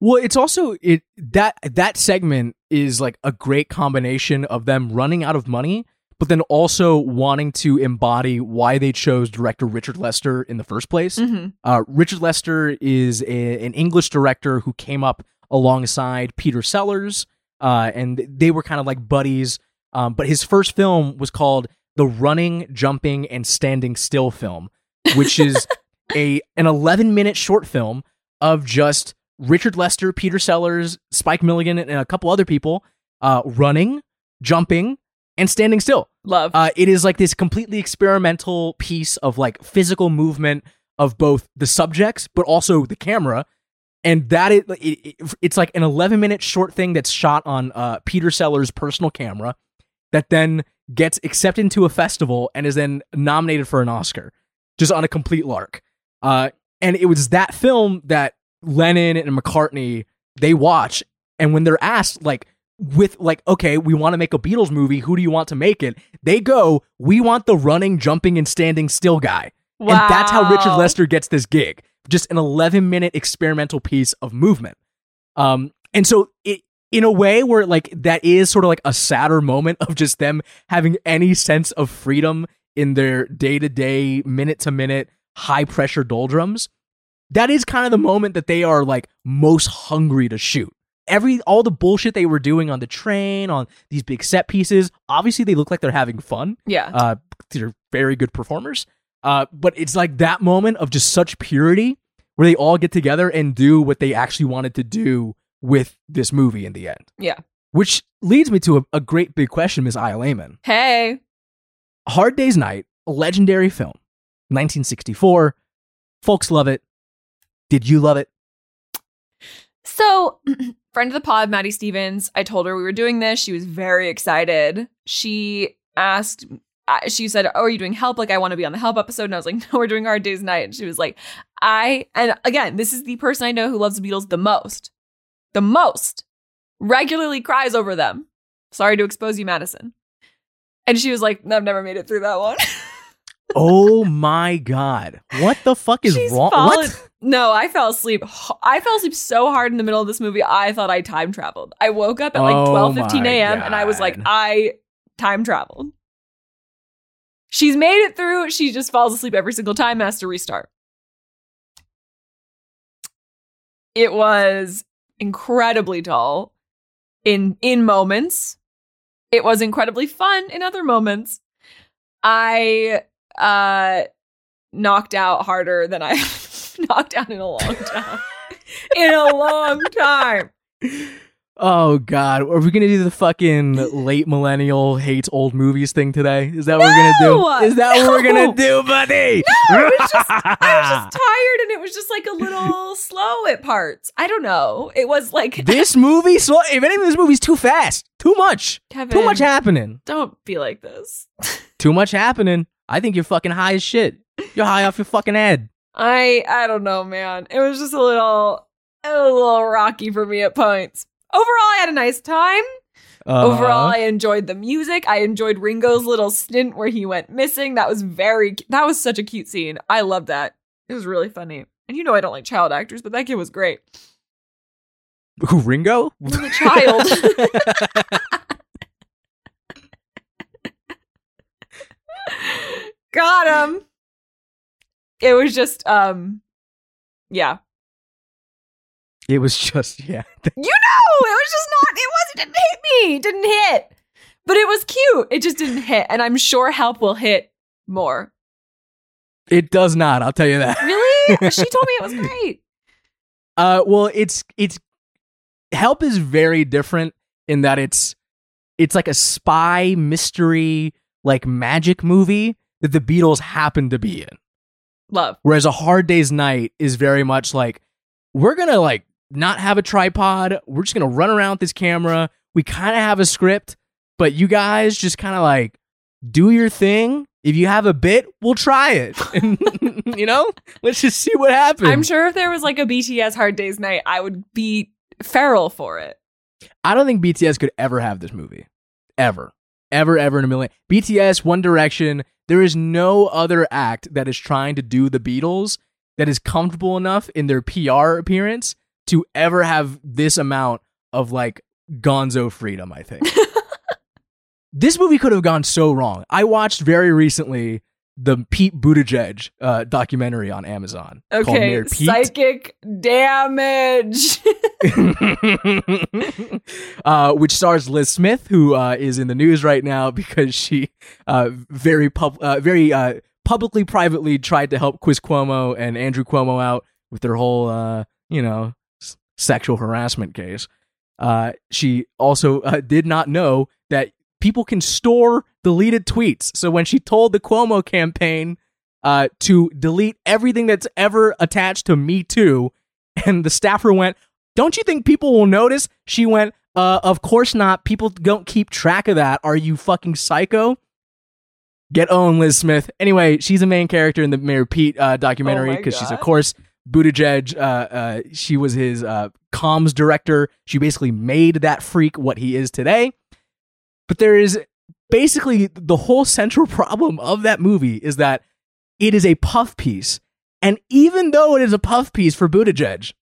Well, it's also it that that segment is like a great combination of them running out of money, but then also wanting to embody why they chose director Richard Lester in the first place. Mm-hmm. Uh, Richard Lester is a, an English director who came up alongside Peter Sellers, uh, and they were kind of like buddies. Um, but his first film was called the Running, Jumping, and Standing Still film, which is (laughs) a an 11 minute short film of just Richard Lester, Peter Sellers, Spike Milligan, and a couple other people uh, running, jumping, and standing still. Love. Uh, it is like this completely experimental piece of like physical movement of both the subjects but also the camera. And that is, it, it- it's like an 11 minute short thing that's shot on uh, Peter Sellers' personal camera that then gets accepted into a festival and is then nominated for an Oscar just on a complete lark. Uh, and it was that film that Lennon and McCartney they watch, and when they're asked like with like, okay, we want to make a Beatles movie, who do you want to make it? They go, we want the running, jumping, and standing still guy, Wow. and that's how Richard Lester gets this gig. Just an 11 minute experimental piece of movement. Um, and so it in a way where like that is sort of like a sadder moment of just them having any sense of freedom in their day to day, minute to minute, high pressure doldrums. That is kind of the moment that they are like most hungry to shoot. Every all the bullshit they were doing on the train, on these big set pieces, obviously they look like they're having fun. Yeah. Uh, they're very good performers. Uh, but it's like that moment of just such purity where they all get together and do what they actually wanted to do with this movie in the end. Yeah. Which leads me to a, a great big question, Ms. Aya Lehman. hey. Hard Day's Night, a legendary film, 1964. Folks love it. Did you love it? So, (clears throat) friend of the pod, Maddie Stevens, I told her we were doing this. She was very excited. She asked, uh, she said, Oh, are you doing help? Like, I want to be on the help episode. And I was like, (laughs) No, we're doing Hard Day's Night. And she was like, I, and again, this is the person I know who loves the Beatles the most, the most, regularly cries over them. Sorry to expose you, Madison. And she was like, I've never made it through that one. (laughs) oh my god. What the fuck is She's wrong? What? No, I fell asleep. I fell asleep so hard in the middle of this movie. I thought I time traveled. I woke up at like Oh twelve fifteen my a.m. and I was like, I time traveled. She's made it through. She just falls asleep every single time has to restart. It was incredibly dull in in moments. It was incredibly fun in other moments. I uh knocked out harder than I (laughs) (laughs) knocked out in a long time. in a long time. Oh god, are we gonna do the fucking late millennial hates old movies thing today? Is that what we're gonna do? Is that what we're gonna do, buddy? No, it was just, I was just (laughs) tired and it was just like a little slow at parts. I don't know. It was like (laughs) this movie, so if any of this movie's too fast, too much, Kevin, too much happening, don't be like this. too much happening. I think you're fucking high as shit. You're high off your fucking head. I I don't know, man. It was just a little a little rocky for me at points. Overall, I had a nice time. Uh, Overall, I enjoyed the music. I enjoyed Ringo's little stint where he went missing. That was very that was such a cute scene. I love that. It was really funny. And you know I don't like child actors, but that kid was great. Who Ringo? The child. (laughs) (laughs) Got him. It was just um yeah. it was just (laughs) yeah. You know, it was just not it wasn't didn't hit me. It didn't hit. But it was cute. It just didn't hit. And I'm sure help will hit more. It does not. I'll tell you that. Really? (laughs) she told me it was great. Uh, well, it's it's help is very different in that it's it's like a spy mystery like magic movie that the Beatles happen to be in. Love. Whereas a hard day's night is very much like we're gonna like not have a tripod. We're just gonna run around with this camera. We kind of have a script, but you guys just kind of like do your thing. If you have a bit, we'll try it. (laughs) And, you know, let's just see what happens. I'm sure if there was like a BTS Hard Day's Night, I would be feral for it. I don't think BTS could ever have this movie. Ever. Ever, ever in a million. BTS, One Direction, there is no other act that is trying to do the Beatles that is comfortable enough in their PR appearance to ever have this amount of like gonzo freedom, I think. (laughs) this movie could have gone so wrong. I watched very recently the Pete Buttigieg uh, documentary on Amazon called Okay, psychic damage. (laughs) uh, which stars Liz Smith, who uh, is in the news right now (laughs) because she uh, very pub- uh, very uh, publicly, privately tried to help Chris Cuomo and Andrew Cuomo out with their whole, uh, you know, s- sexual harassment case. Uh, she also uh, did not know that people can store deleted tweets. So when she told the Cuomo campaign uh, to delete everything that's ever attached to Me Too, (laughs) and the staffer went, don't you think people will notice? She went, uh, of course not. People don't keep track of that. Are you fucking psycho? Get owned, Liz Smith. Anyway, she's a main character in the Mayor Pete uh, documentary Oh because she's, of course, Buttigieg. Uh, uh, she was his uh, comms director. She basically made that freak what he is today. But there is basically the whole central (laughs) problem of that movie is that it is a puff piece. And even though it is a puff piece for Buttigieg,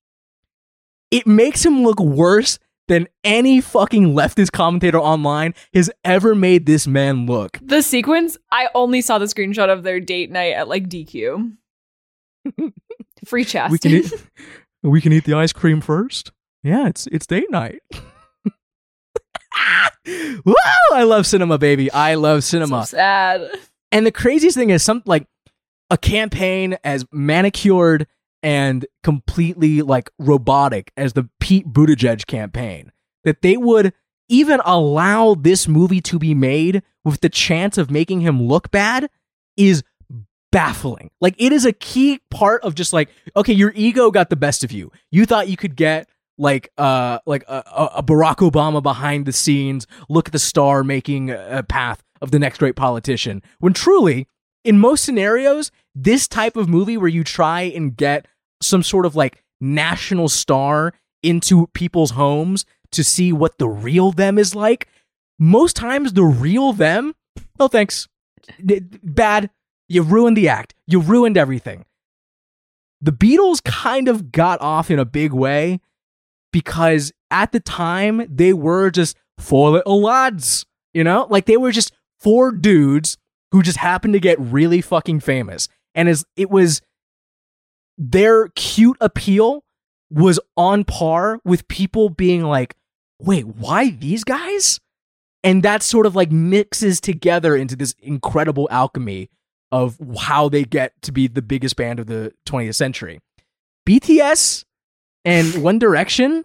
it makes him look worse than any fucking leftist commentator online has ever made this man look. the sequence, I only saw the screenshot of their date night at like DQ. (laughs) Free chest. We can eat, (laughs) we can eat the ice cream first. Yeah, it's it's date night. Woo! I love cinema, baby. I love cinema. so sad. And the craziest thing is some like a campaign as manicured and completely like robotic as the Pete Buttigieg campaign that they would even allow this movie to be made with the chance of making him look bad is baffling. Like it is a key part of just like okay, your ego got the best of you. You thought you could get like uh like a, a- Barack Obama behind the scenes look at the star making a path of the next great politician. When truly in most scenarios this type of movie where you try and get some sort of like national star into people's homes to see what the real them is like most times the real them no thanks. Bad. You ruined the act. You ruined everything. The beatles kind of got off in a big way because at the time they were just four little lads you know? Like they were just four dudes who just happened to get really fucking famous. And as it was their cute appeal was on par with people being like wait why these guys? And that sort of like mixes together into this incredible alchemy of how they get to be the biggest band of the 20th century. Bts and one direction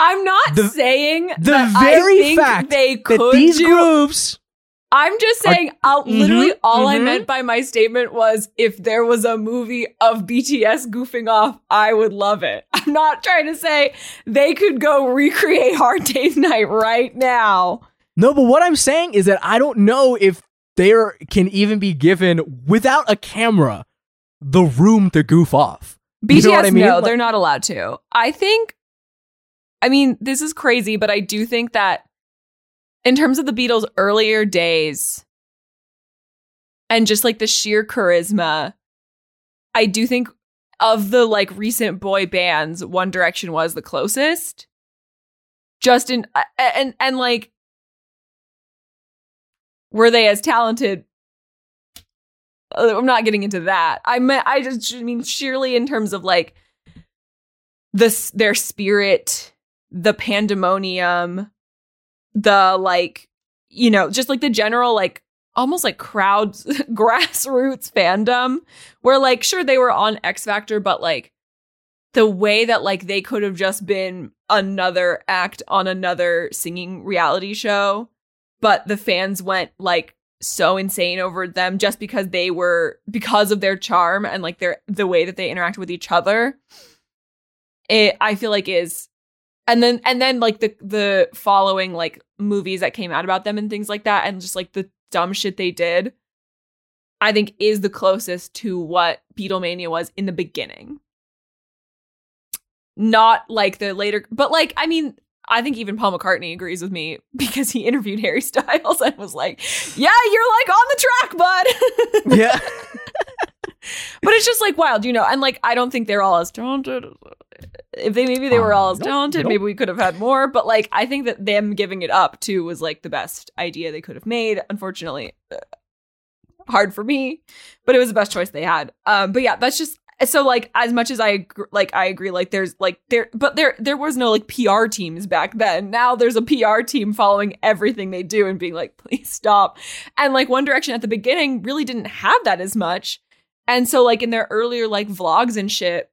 I'm not The- saying the that very I fact they that could these do groups I'm just are- saying, I'll, literally, Mhm, all I mhm. meant by my statement was if there was a movie of BTS goofing off, I would love it. (laughs) I'm not trying to say they could go recreate Hard Day's Night right now. No, but what I'm saying is that I don't know if there can even be given without a camera the room to goof off. You BTS, know what I mean? no, Like- they're not allowed to. I think, I mean, this is crazy, but I do think that in terms of the Beatles' earlier days and just like the sheer charisma, I do think of the like recent boy bands, One Direction was the closest. Just in and and like were they as talented? Uh, I'm not getting into that. I meant I just I mean surely in terms of like this their spirit, the pandemonium, the like you know, just like the general like almost like crowd (laughs) grassroots fandom where like sure they were on X Factor but like the way that like they could have just been another act on another singing reality show but the fans went like so insane over them just because they were because of their charm and like their the way that they interact with each other. It i feel like is and then and then like the the following like movies that came out about them and things like that and just like the dumb shit they did i think is the closest to what beatlemania was in the beginning. Not like the later but like i mean I think even Paul McCartney agrees with me (laughs) because he interviewed Harry Styles and was like, "Yeah, you're like on the track, bud." (laughs) yeah. but it's just like wild, you know. And like, I don't think they're all as talented. If they maybe they were all as Um, talented, maybe we could have had more. But like, I think that them giving it up too was like the best idea they could have made. Unfortunately, uh, hard for me, but it was the best choice they had. Um, but yeah, that's just so like as much as I agree, like I agree like there's like there but there there was no like PR teams back then. Now there's a PR team following everything they do and being like (laughs) please stop. And like One Direction at the beginning really didn't have that as much. And so like in their earlier like vlogs and shit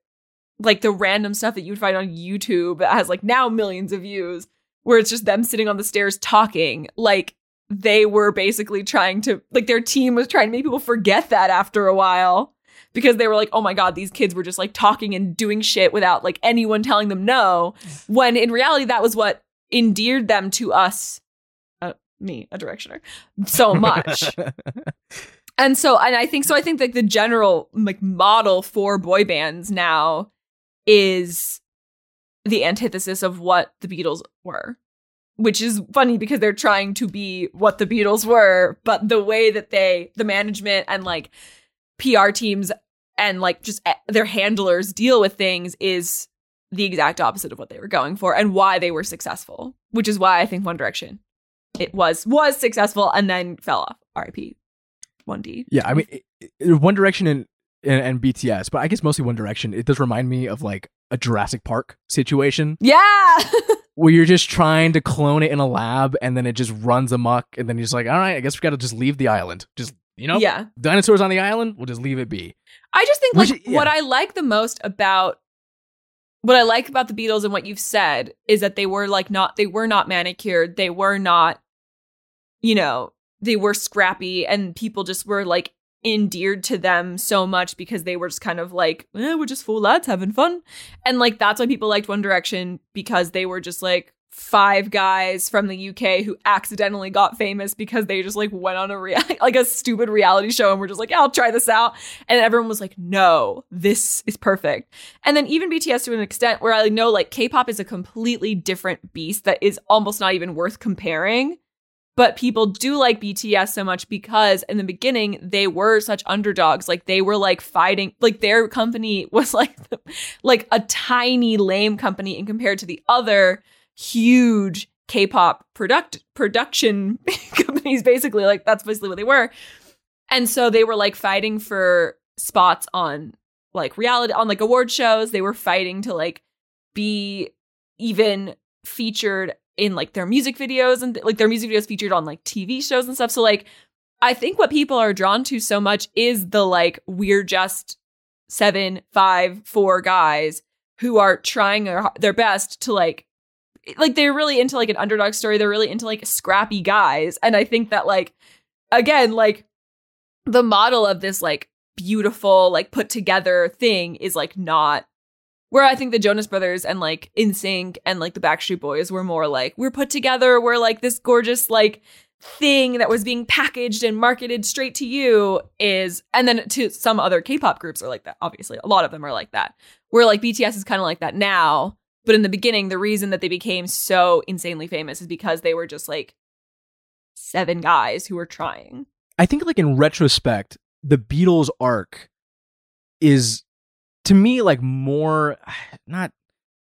like the random stuff that you'd find on YouTube that has like now millions of views where it's just them sitting on the stairs talking like they were basically trying to like their team was trying to make people forget that after a while because they were like, oh my God, these kids were just like talking and doing shit without like anyone telling them no. When in reality, that was what endeared them to us, uh, me, a directioner, so (laughs) much. and so, and I think so. I think like the general like model for boy bands now is the antithesis of what the Beatles were. Which is funny because they're trying to be what the Beatles were, but the way that they, the management and like PR teams and like just eh, their handlers deal with things is the exact opposite of what they were going for and why they were successful, which is why I think One Direction it was was successful and then fell off. R.I.P. One D. Yeah, I mean, it, it- One Direction and, and and BTS, but I guess mostly One Direction. It does remind me of like a Jurassic Park situation Yeah. (laughs) where you're just trying to clone it in a lab, and then it just runs amok, and then you're just like, all right, I guess we got to just leave the island. Just you know, Yeah. dinosaurs on the island. We'll just leave it be. I just think Which- like yeah. what I like the most about what I like about the Beatles and what you've said is that they were like not they were not manicured. They were not you know, they were scrappy and people just were like endeared to them so much because they were just kind of like, eh, we're just fool lads having fun. And like that's why people liked One Direction because they were just like five guys from the UK who accidentally got famous because they just like went on a rea- (laughs) like a stupid reality show and were just like, yeah, I'll try this out. And everyone was like, no, this is perfect. And then even BTS to an extent where I know like K-pop is a completely different beast that is almost not even worth comparing. But people do like BTS so much because in the beginning they were such underdogs. Like they were like fighting, like their company (laughs) was like like a tiny lame company in compared to the other huge K-pop product production (laughs) companies. Basically, like that's basically what they were. And so they were like fighting for spots on like reality on like award shows. They were fighting to like be even featured in like their music videos and like their music videos featured on like TV shows and stuff. So like I think what people are drawn to so much is the like we're just seven, five, four guys who are trying their, their best to like like they're really into like an underdog story. They're really into like scrappy guys. And I think that like again, like the model of this like beautiful, like put together thing is like not where I think the Jonas Brothers and like NSYNC and like the Backstreet Boys were more like we're put together, we're like this gorgeous like thing that was being packaged and marketed straight to you is and then to some other K-pop groups are like that. Obviously, a lot of them are like that. Where like BTS is kind of like that now, but in the beginning the reason that they became so insanely famous is because they were just like seven guys who were trying. I think like in retrospect, the Beatles arc is to me like more (sighs) not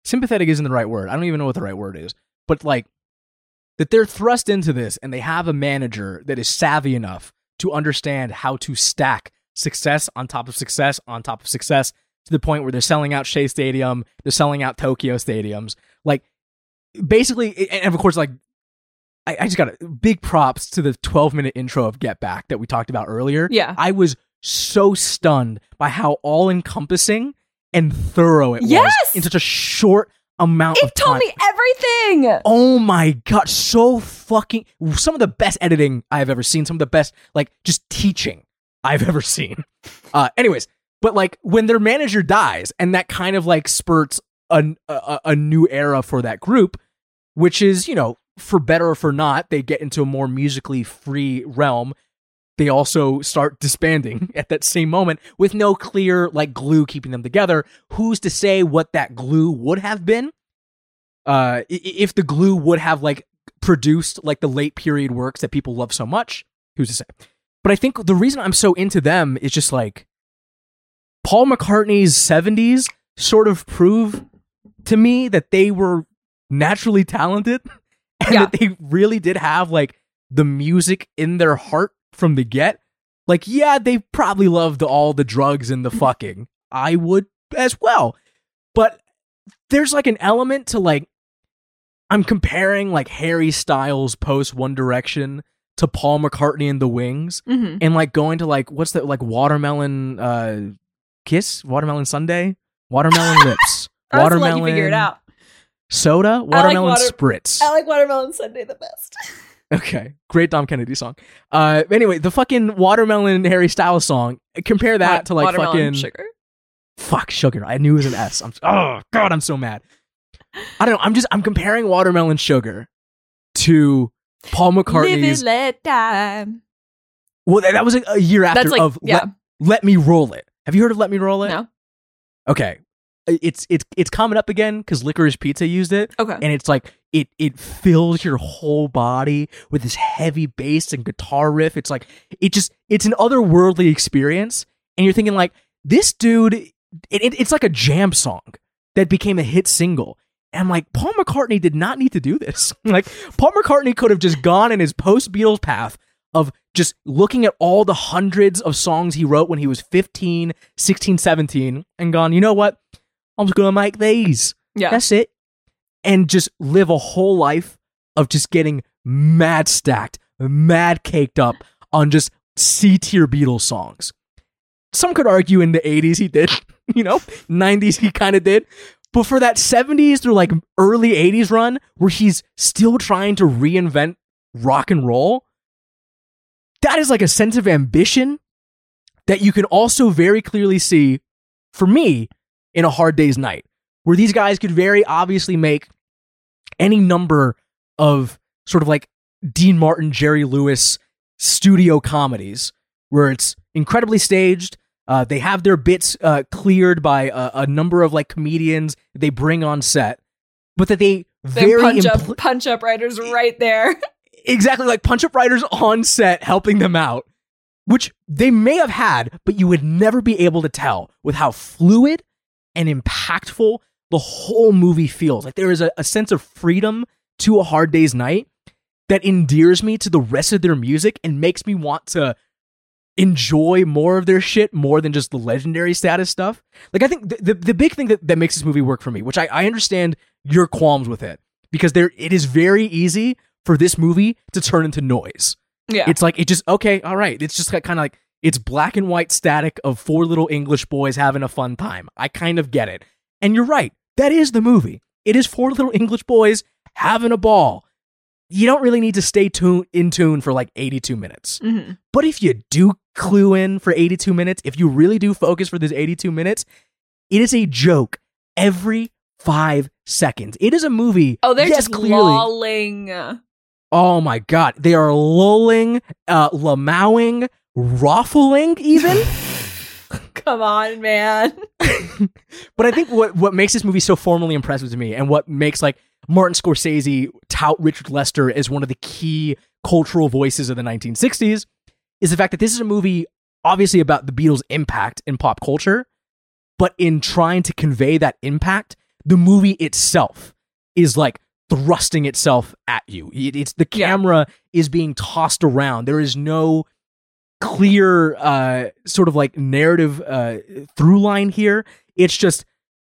sympathetic isn't the right word. I don't even know what the right word is, but like that they're thrust into this and they have a manager that is savvy enough to understand how to stack success on top of success on top of success to the point where they're selling out Shea Stadium, they're selling out Tokyo stadiums. Like basically, and of course, like I, I just got a big props to the 12 minute intro of Get Back that we talked about earlier. Yeah. I was so stunned by how all encompassing and thorough it Yes! was in such a short amount of time. It told me everything. Oh my god, so fucking some of the best editing I have ever seen, some of the best like just teaching I've ever seen. Uh anyways, but like when their manager dies and that kind of like spurts a a, a new era for that group, which is, you know, for better or for not, they get into a more musically free realm. They also start disbanding (laughs) at that same moment with no clear like glue keeping them together. Who's to say what that glue would have been? uh, if the glue would have like produced like the late period works that people love so much, who's to say? But I think the reason I'm so into them is just like Paul McCartney's 70s sort of prove to me that they were naturally talented (laughs) and Yeah. that they really did have like the music in their heart from the get. Like, yeah, they probably loved all the drugs and the fucking. I would as well. But there's like an element to like I'm comparing like Harry Styles post One Direction to Paul McCartney and the Wings hmm and like going to like what's that like watermelon uh kiss watermelon sunday watermelon (laughs) lips watermelon figure it out. soda watermelon water- spritz I like watermelon Sunday the best. (laughs) okay great Dom Kennedy song uh anyway the fucking watermelon Harry Styles song compare that to like fucking sugar. fuck sugar i knew it was an s i'm oh god i'm so mad i don't know i'm just i'm comparing watermelon sugar to paul Live mccartney's it, let die. well that that was a, a year after like of yeah. let, let me roll it have you heard of let me roll it No. okay it's it's it's coming up again because licorice pizza used it Okay. and it's like it it fills your whole body with this heavy bass and guitar riff it's like it just it's an otherworldly experience and you're thinking like this dude it, it, it's like a jam song that became a hit single and I'm like, Paul McCartney did not need to do this. (laughs) like, Paul McCartney could have just gone in his post Beatles path of just looking at all the hundreds of songs he wrote when he was 15, 16, 17, and gone, you know what? I'm just going to make these. yeah. That's it. And just live a whole life of just getting mad stacked, mad caked up on just C tier Beatles songs. Some could argue in the 80s he did, (laughs) you know, 90s he kind of did. But for that 70s through like early 80s run where he's still trying to reinvent rock and roll, that is like a sense of ambition that you can also very clearly see for me in a hard day's night where these guys could very obviously make any number of sort of like Dean Martin, Jerry Lewis studio comedies where it's incredibly staged. Uh, they have their bits uh, cleared by a, a number of like comedians they bring on set, but that they Then very punch impl- up punch up writers right there. (laughs) exactly like punch up writers on set helping them out, which they may have had, but you would never be able to tell with how fluid and impactful the whole movie feels. Like there is a, a sense of freedom to a hard day's night that endears me to the rest of their music and makes me want to enjoy more of their shit more than just the legendary status stuff. Like I think the the, the big thing that, that makes this movie work for me, which I, I understand your qualms with it, because there it is very easy for this movie to turn into noise. Yeah. It's like it just okay, all right. It's just kind of like it's black and white static of four little English boys having a fun time. I kind of get it. And you're right. That is the movie. It is four little English boys having a ball. You don't really need to stay tune in tune for like 82 minutes. Mhm. But if you do clue in for 82 minutes, if you really do focus for this 82 minutes, it is a joke every 5 seconds. It is a movie. Oh, they're yes, just clearly. lolling. Oh my god, they are lulling, uh, lamowing, ruffling even. (laughs) Come on, man. (laughs) but I think what what makes this movie so formally impressive to me, and what makes like Martin Scorsese tout Richard Lester as one of the key cultural voices of the 1960s, is the fact that this is a movie obviously about the Beatles' impact in pop culture, but in trying to convey that impact, the movie itself is like thrusting itself at you. It- it's the Yeah. camera is being tossed around. There is no clear uh sort of like narrative uh through line here. It's just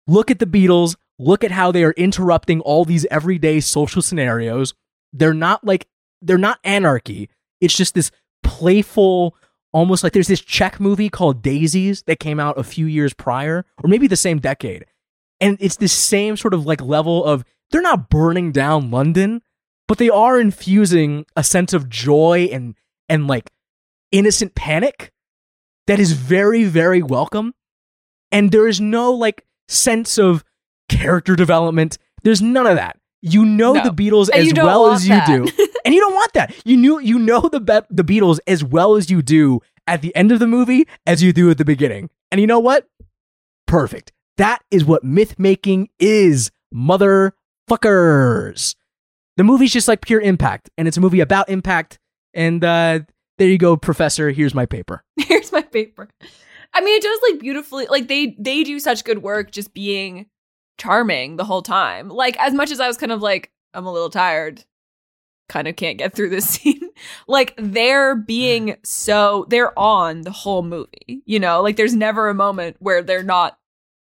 look at the Beatles, look at how they are interrupting all these everyday social scenarios. They're not like they're not anarchy. It's just this playful almost like there's this Czech movie called Daisies that came out a few years prior or maybe the same decade. And it's this same sort of like level of they're not burning down London, but they are infusing a sense of joy and and like innocent panic that is very very welcome. And there is no like sense of character development. There's none of that. You know No. the Beatles And as well as you that. do. (laughs) And you don't want that. You knew you know the be- the Beatles as well as you do at the end of the movie as you do at the beginning. And you know what? Perfect. That is what myth making is, motherfuckers. The movie's just like pure impact, and it's a movie about impact. And uh, there you go, Professor. Here's my paper. (laughs) Here's my paper. I mean, it does like beautifully. Like they they do such good work just being charming the whole time. Like as much as I was kind of like I'm a little tired, kind of can't get through this (laughs) scene. like they're being (sighs) so they're on the whole movie. You know, like there's never a moment where they're not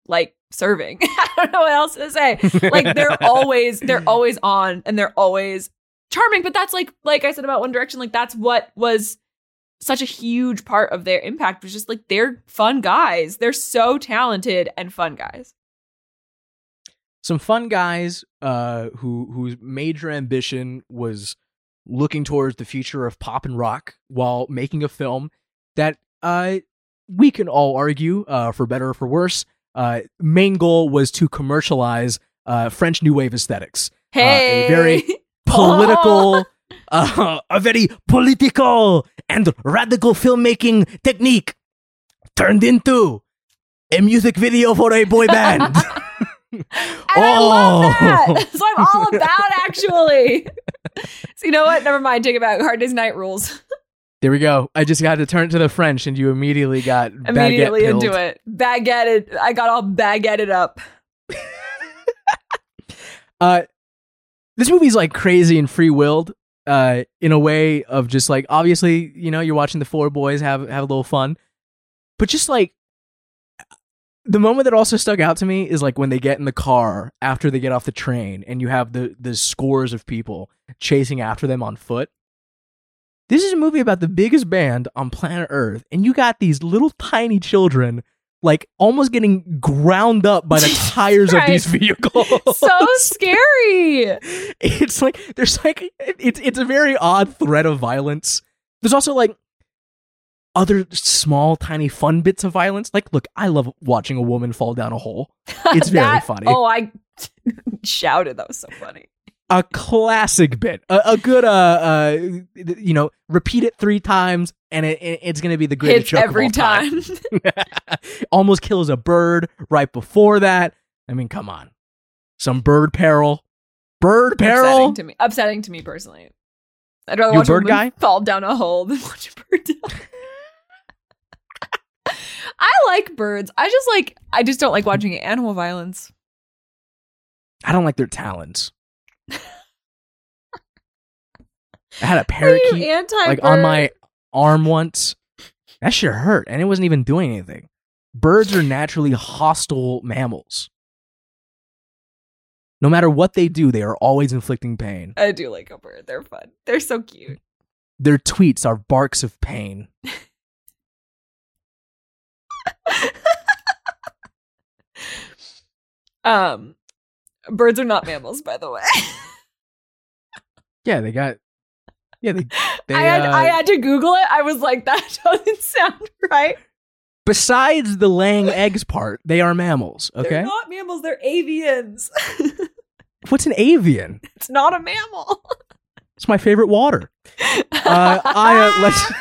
like serving. (laughs) I don't know what else to say. Like they're (laughs) always they're always on and they're always charming. But that's like like I said about One Direction. Like that's what was such a huge part of their impact was just like they're fun guys. They're so talented and fun guys. some fun guys uh, who whose major ambition was looking towards the future of pop and rock while making a film that uh, we can all argue, uh, for better or for worse, uh, main goal was to commercialize uh, French New Wave aesthetics. Hey, a very (laughs) Political, (laughs) uh, a very political and radical filmmaking technique turned into a music video for a boy band. (laughs) And I love Oh. that. So I'm all about actually. so you know what? Never mind. Take it back. Hard Day's Night rules. There we go. I just got to turn it to the French, and you immediately got Immediately into it. Baguetted. I got all baguetted up. (laughs) Uh, this movie's like crazy and free willed. Uh, in a way of just like obviously, you know, you're watching the four boys have have a little fun, but just like the moment that also stuck out to me is like when they get in the car after they get off the train, and you have the the scores of people chasing after them on foot. This is a movie about the biggest band on planet Earth, and you got these little tiny children like almost getting ground up by the (laughs) tires of these vehicles. So (laughs) scary. it's like there's like it's it's a very odd threat of violence. There's also like other small tiny fun bits of violence. Like look, I love watching a woman fall down a hole. It's (laughs) very That- funny. Oh, I shouted. That was so funny. A classic bit. A, a good uh uh you know, repeat it 3 times and it, it- it's going to be the greatest Hits every all time. (laughs) Almost kills a bird right before that. I mean, come on. Some bird peril. Bird peril. upsetting to me. Upsetting to me personally. I'd rather You a watch a bird woman guy? fall down a hole than watch a bird die. (laughs) I like birds. I just like. I just don't like watching animal violence. I don't like their talons. I had a parakeet like on my arm once. That shit hurt, and it wasn't even doing anything. Birds are naturally hostile mammals. No matter what they do, they are always inflicting pain. I do like a bird. They're fun. They're so cute. Their tweets are barks of pain. (laughs) Um, birds are not mammals, by the way. Yeah, they got. Yeah, they. (laughs) they I had uh, I had to Google it. I was like, that (laughs) doesn't sound right. besides the laying eggs part, they are mammals. They're Okay, not mammals. They're avians. (laughs) what's an avian? it's not a mammal. It's my favorite water. Uh, I uh, let's.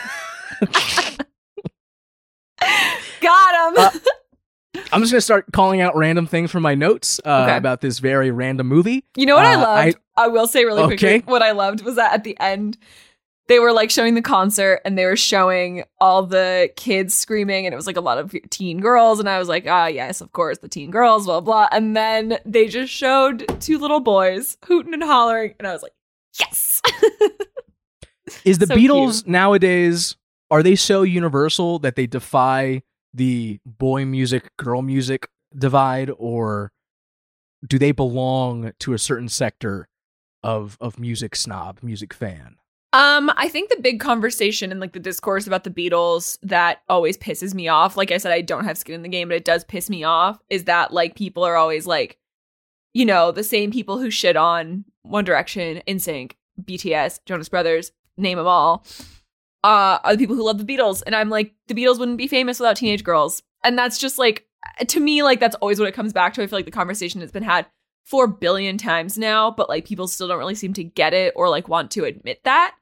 Got him. I'm just gonna start calling out random things from my notes uh, Okay. about this very random movie. You know what I Uh, loved? I, will say really quickly what I loved was that at the end, they were like showing the concert and they were showing all the kids screaming and it was like a lot of teen girls and I was like, ah, yes, of course, the teen girls, blah blah. And then they just showed two little boys hooting and hollering, and I was like, yes. Is the (laughs) So Beatles cute. nowadays are they so universal that they defy the boy music girl music divide or do they belong to a certain sector of of music snob, music fan? Um, I think the big conversation and like the discourse about the Beatles that always pisses me off. Like I said, I don't have skin in the game, but it does piss me off. Is that like people are always like, you know, the same people who shit on One Direction, NSYNC, BTS, Jonas Brothers, name them all, uh, are the people who love the Beatles. And I'm like, the Beatles wouldn't be famous without teenage girls. And that's just like, to me, like that's always what it comes back to. I feel like the conversation has been had four billion times now, but like people still don't really seem to get it or like want to admit that.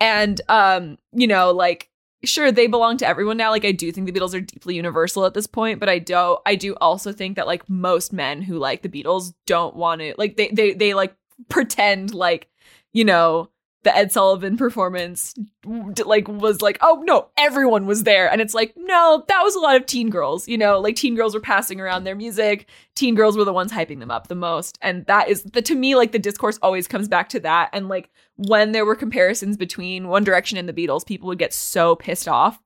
And um, you know, like sure they belong to everyone now. Like I do think the Beatles are deeply universal at this point, but I do I do also think that like most men who like the Beatles don't want to like they they they like pretend like, you know, the Ed Sullivan performance like was like, oh no, everyone was there. And it's like, no, that was a lot of teen girls, you know, like teen girls were passing around their music. Teen girls were the ones hyping them up the most. And that is the to me, like the discourse always comes back to that. And like when there were comparisons between One Direction and the Beatles, people would get so pissed off.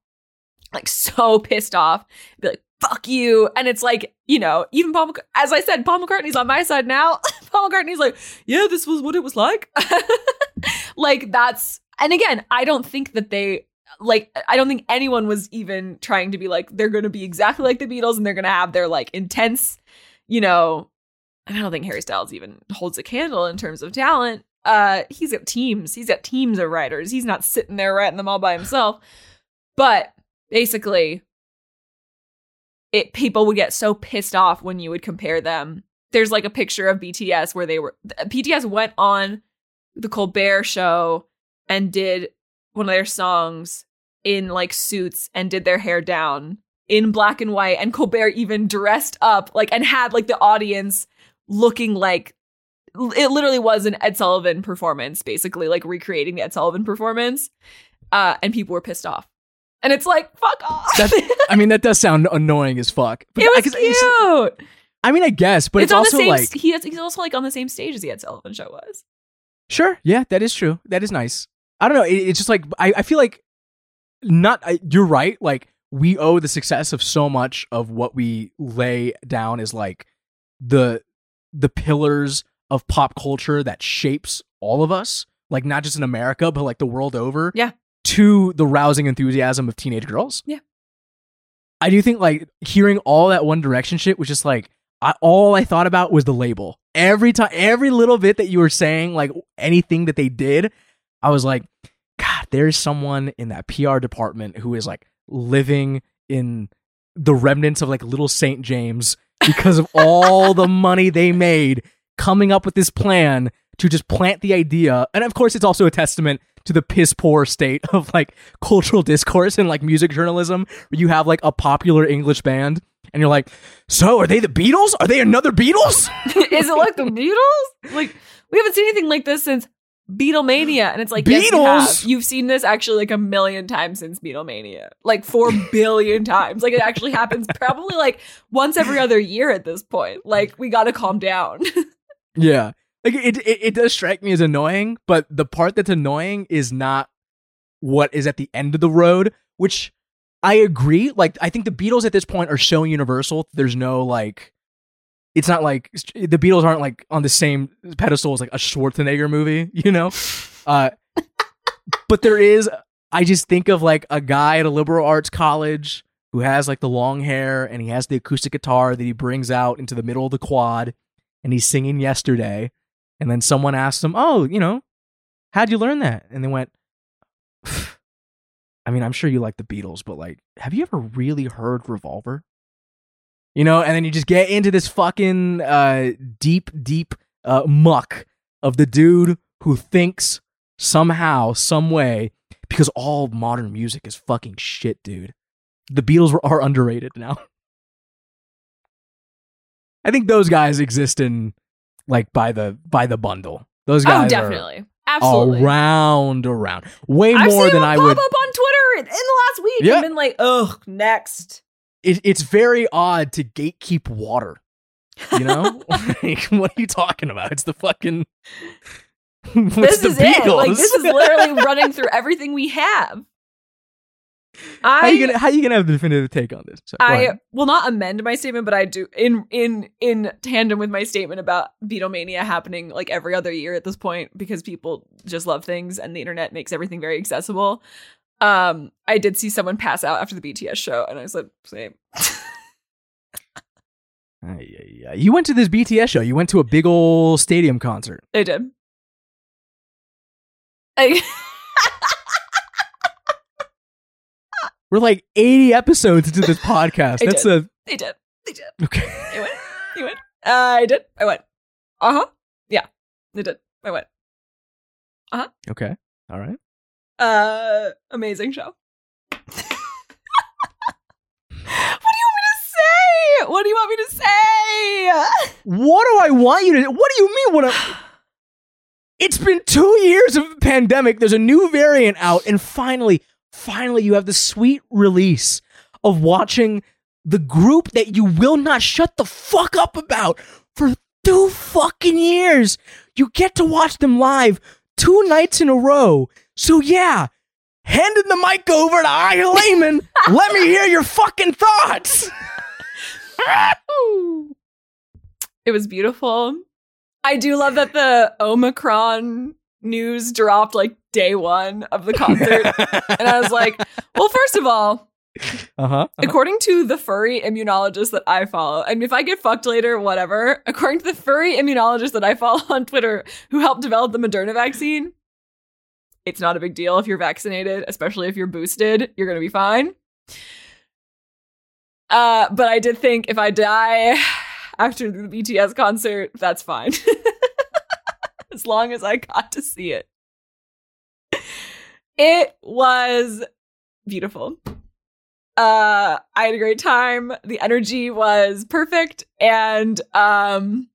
Like so pissed off. Be like, fuck you. And it's like, you know, even Paul as I said, Paul McCartney's on my side now. (laughs) McCartney's like, yeah, this was what it was like. (laughs) like that's and again, I don't think that they like I don't think anyone was even trying to be like they're going to be exactly like the Beatles and they're going to have their like intense, you know, I don't think Harry Styles even holds a candle in terms of talent. Uh he's got teams. He's got teams of writers. He's not sitting there writing them all by himself. But basically it people would get so pissed off when you would compare them. There's like a picture of BTS where they were BTS went on the Colbert show and did one of their songs in like suits and did their hair down in black and white and Colbert even dressed up like and had like the audience looking like it literally was an Ed Sullivan performance basically like recreating the Ed Sullivan performance uh and people were pissed off. And it's like fuck off! That- I mean, that does sound annoying as fuck. But (laughs) it was it's- cute I mean, I guess, but it's, on also the same like he has, he's also like on the same stage as the Ed Sullivan show was Sure. Yeah, that is true. That is nice. I don't know. It, it's just like I, I feel like not. I, you're right. Like we owe the success of so much of what we lay down as like the the pillars of pop culture that shapes all of us. Like not just in America, but like the world over. Yeah. To the rousing enthusiasm of teenage girls. Yeah. I do think like hearing all that One Direction shit was just like I, all I thought about was the label. Every time, every little bit that you were saying, like anything that they did, I was like, God, there's someone in that PR department who is like living in the remnants of like Little St. James because of all the (laughs) money they made coming up with this plan to just plant the idea. And of course, it's also a testament to the piss poor state of like cultural discourse and like music journalism where you have like a popular English band and you're like, so are they the Beatles? Are they another Beatles? (laughs) is it like the Beatles? Like we haven't seen anything like this since Beatlemania, and it's like yes, you have. Beatles? You've seen this actually like a million times since Beatlemania, like four (laughs) billion times. Like it actually happens probably like once every other year at this point. Like we got to calm down. (laughs) Yeah. Like it, it it does strike me as annoying, but the part that's annoying is not what is at the end of the road, which I agree. Like I think the Beatles at this point are so universal. There's no like it's not like the Beatles aren't like on the same pedestal as like a Schwarzenegger movie, (laughs) you know? Uh but there is I just think of like a guy at a liberal arts college who has like the long hair and he has the acoustic guitar that he brings out into the middle of the quad and he's singing yesterday and then someone asks him oh you know how'd you learn that and they went i mean i'm sure you like the beatles but like have you ever really heard revolver you know and then you just get into this fucking uh deep deep uh muck of the dude who thinks somehow some way because all modern music is fucking shit dude the beatles are underrated now (laughs) I think those guys exist in like by the by the bundle. Those guys oh, are- definitely. Absolutely. around, around, way I've more than I pop would. up on in the last week and been like, ugh, next. It, it's very odd to gatekeep water. You know, (laughs) (laughs) like, what are you talking about? It's the fucking. (laughs) It's this the is it. Like this is literally running through everything we have. I how you gonna how are you gonna have the definitive take on this? So, I ahead. will not amend my statement, but I do in in in tandem with my statement about Beatlemania happening like every other year at this point because people just love things and the internet makes everything very accessible. Um, I did see someone pass out after the BTS show, and I said, "Same." Ay. You went to this BTS show. You went to a big old stadium concert. I did. I, (laughs) We're like 80 episodes into this podcast. That's did. a they did. They did. okay. I went. You went. Uh, I did. I went. Uh huh. Yeah. They did. I went. Uh huh. Okay. All right. Uh, amazing show. what do you want me to say? What do you want me to say? What do I want you to? What do you mean? What? I, (sighs) it's been two years of the pandemic. There's a new variant out, and finally, finally, you have the sweet release of watching the group that you will not shut the fuck up about for two fucking years. You get to watch them live two nights in a row. So yeah, handing the mic over to I Layman. let me hear your fucking thoughts. it was beautiful. I do love that the Omicron news dropped like day one of the concert. (laughs) and I was like, well, first of all, uh huh. according to the furry immunologist that I follow, and if I get fucked later, whatever, according to the furry immunologist that I follow (laughs) on Twitter who helped develop the Moderna vaccine, it's not a big deal if you're vaccinated, especially if you're boosted, you're going to be fine. Uh, but I did think if I die after the BTS concert, that's fine. (laughs) as long as I got to see it. It was beautiful. Uh, I had a great time. The energy was perfect, and um,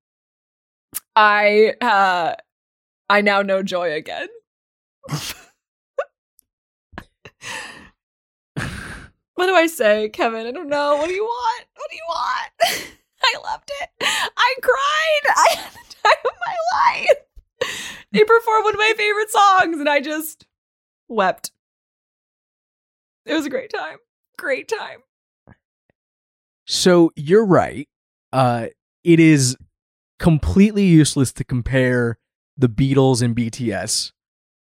I uh, I now know joy again. What do I say, Kevin? I don't know. What do you want? What do you want? (laughs) I loved it. I cried. I had the time of my life. They performed one of my favorite songs, and I just wept. It was a great time. Great time. So you're right. Uh, it is completely useless to compare the Beatles and BTS,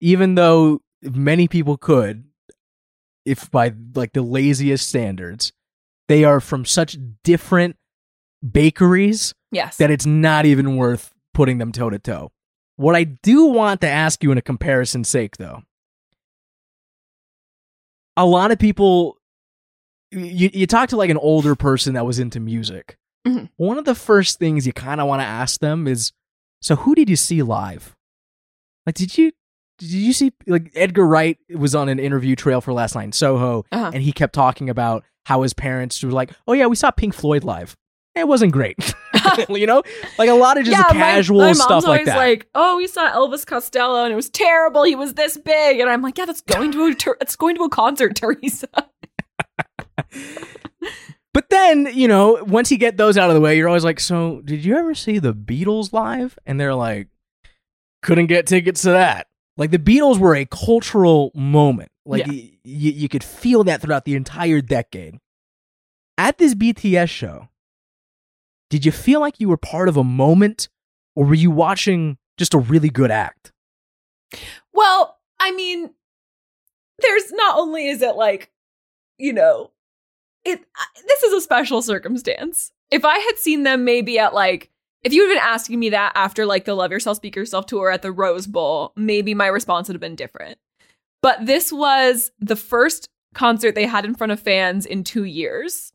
even though many people could, if by like the laziest standards. They are from such different bakeries Yes. that it's not even worth putting them toe to toe. What I do want to ask you in a comparison sake, though, a lot of people, you, you talk to like an older person that was into music. Mhm. One of the first things you kind of want to ask them is, so who did you see live? Like, did you did you see like Edgar Wright was on an interview trail for last night in Soho, Uh-huh. and he kept talking about how his parents were like, "Oh yeah, we saw Pink Floyd live. It wasn't great." (laughs) (laughs) you know, like a lot of just my- casual my, mom's stuff like that. like, "Oh, we saw Elvis Costello and it was terrible. He was this big," and I'm like, "Yeah, that's going to a ter- it's going to a concert, (laughs) Teresa." but then, you know, once you get those out of the way, you're always like, "So, did you ever see the Beatles live?" And they're like, "Couldn't get tickets to that." Like the Beatles were a cultural moment. Like Yeah. y- y- you could feel that throughout the entire decade. At this BTS show, did you feel like you were part of a moment, or were you watching just a really good act? Well, I mean, there's not only is it like, you know, it this is a special circumstance. If I had seen them maybe at like if you had been asking me that after like the Love Yourself Speak Yourself tour at the Rose Bowl, maybe my response would have been different. But this was the first concert they had in front of fans in 2 years.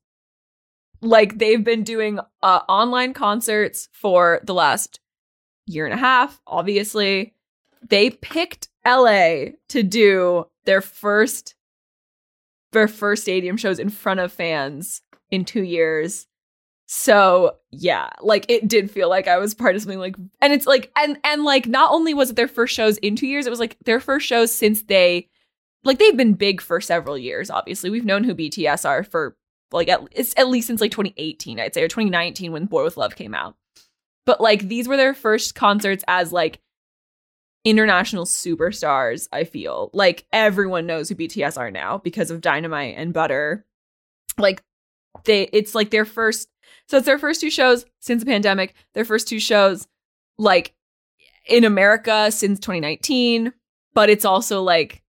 Like they've been doing uh, online concerts for the last year and a half, obviously they picked LA to do their first their first stadium shows in front of fans in 2 years. So yeah, like it did feel like I was part of something like, and it's like, and and like not only was it their first shows in two years, it was like their first shows since they, like they've been big for several years. Obviously, we've known who BTS are for like at, it's at least since like 2018, I'd say, or 2019 when Boy With Luv came out. But like these were their first concerts as like international superstars. I feel like everyone knows who BTS are now because of Dynamite and Butter. Like they, it's like their first so it's their first two shows since the pandemic, their first two shows like in America since 2019, but it's also like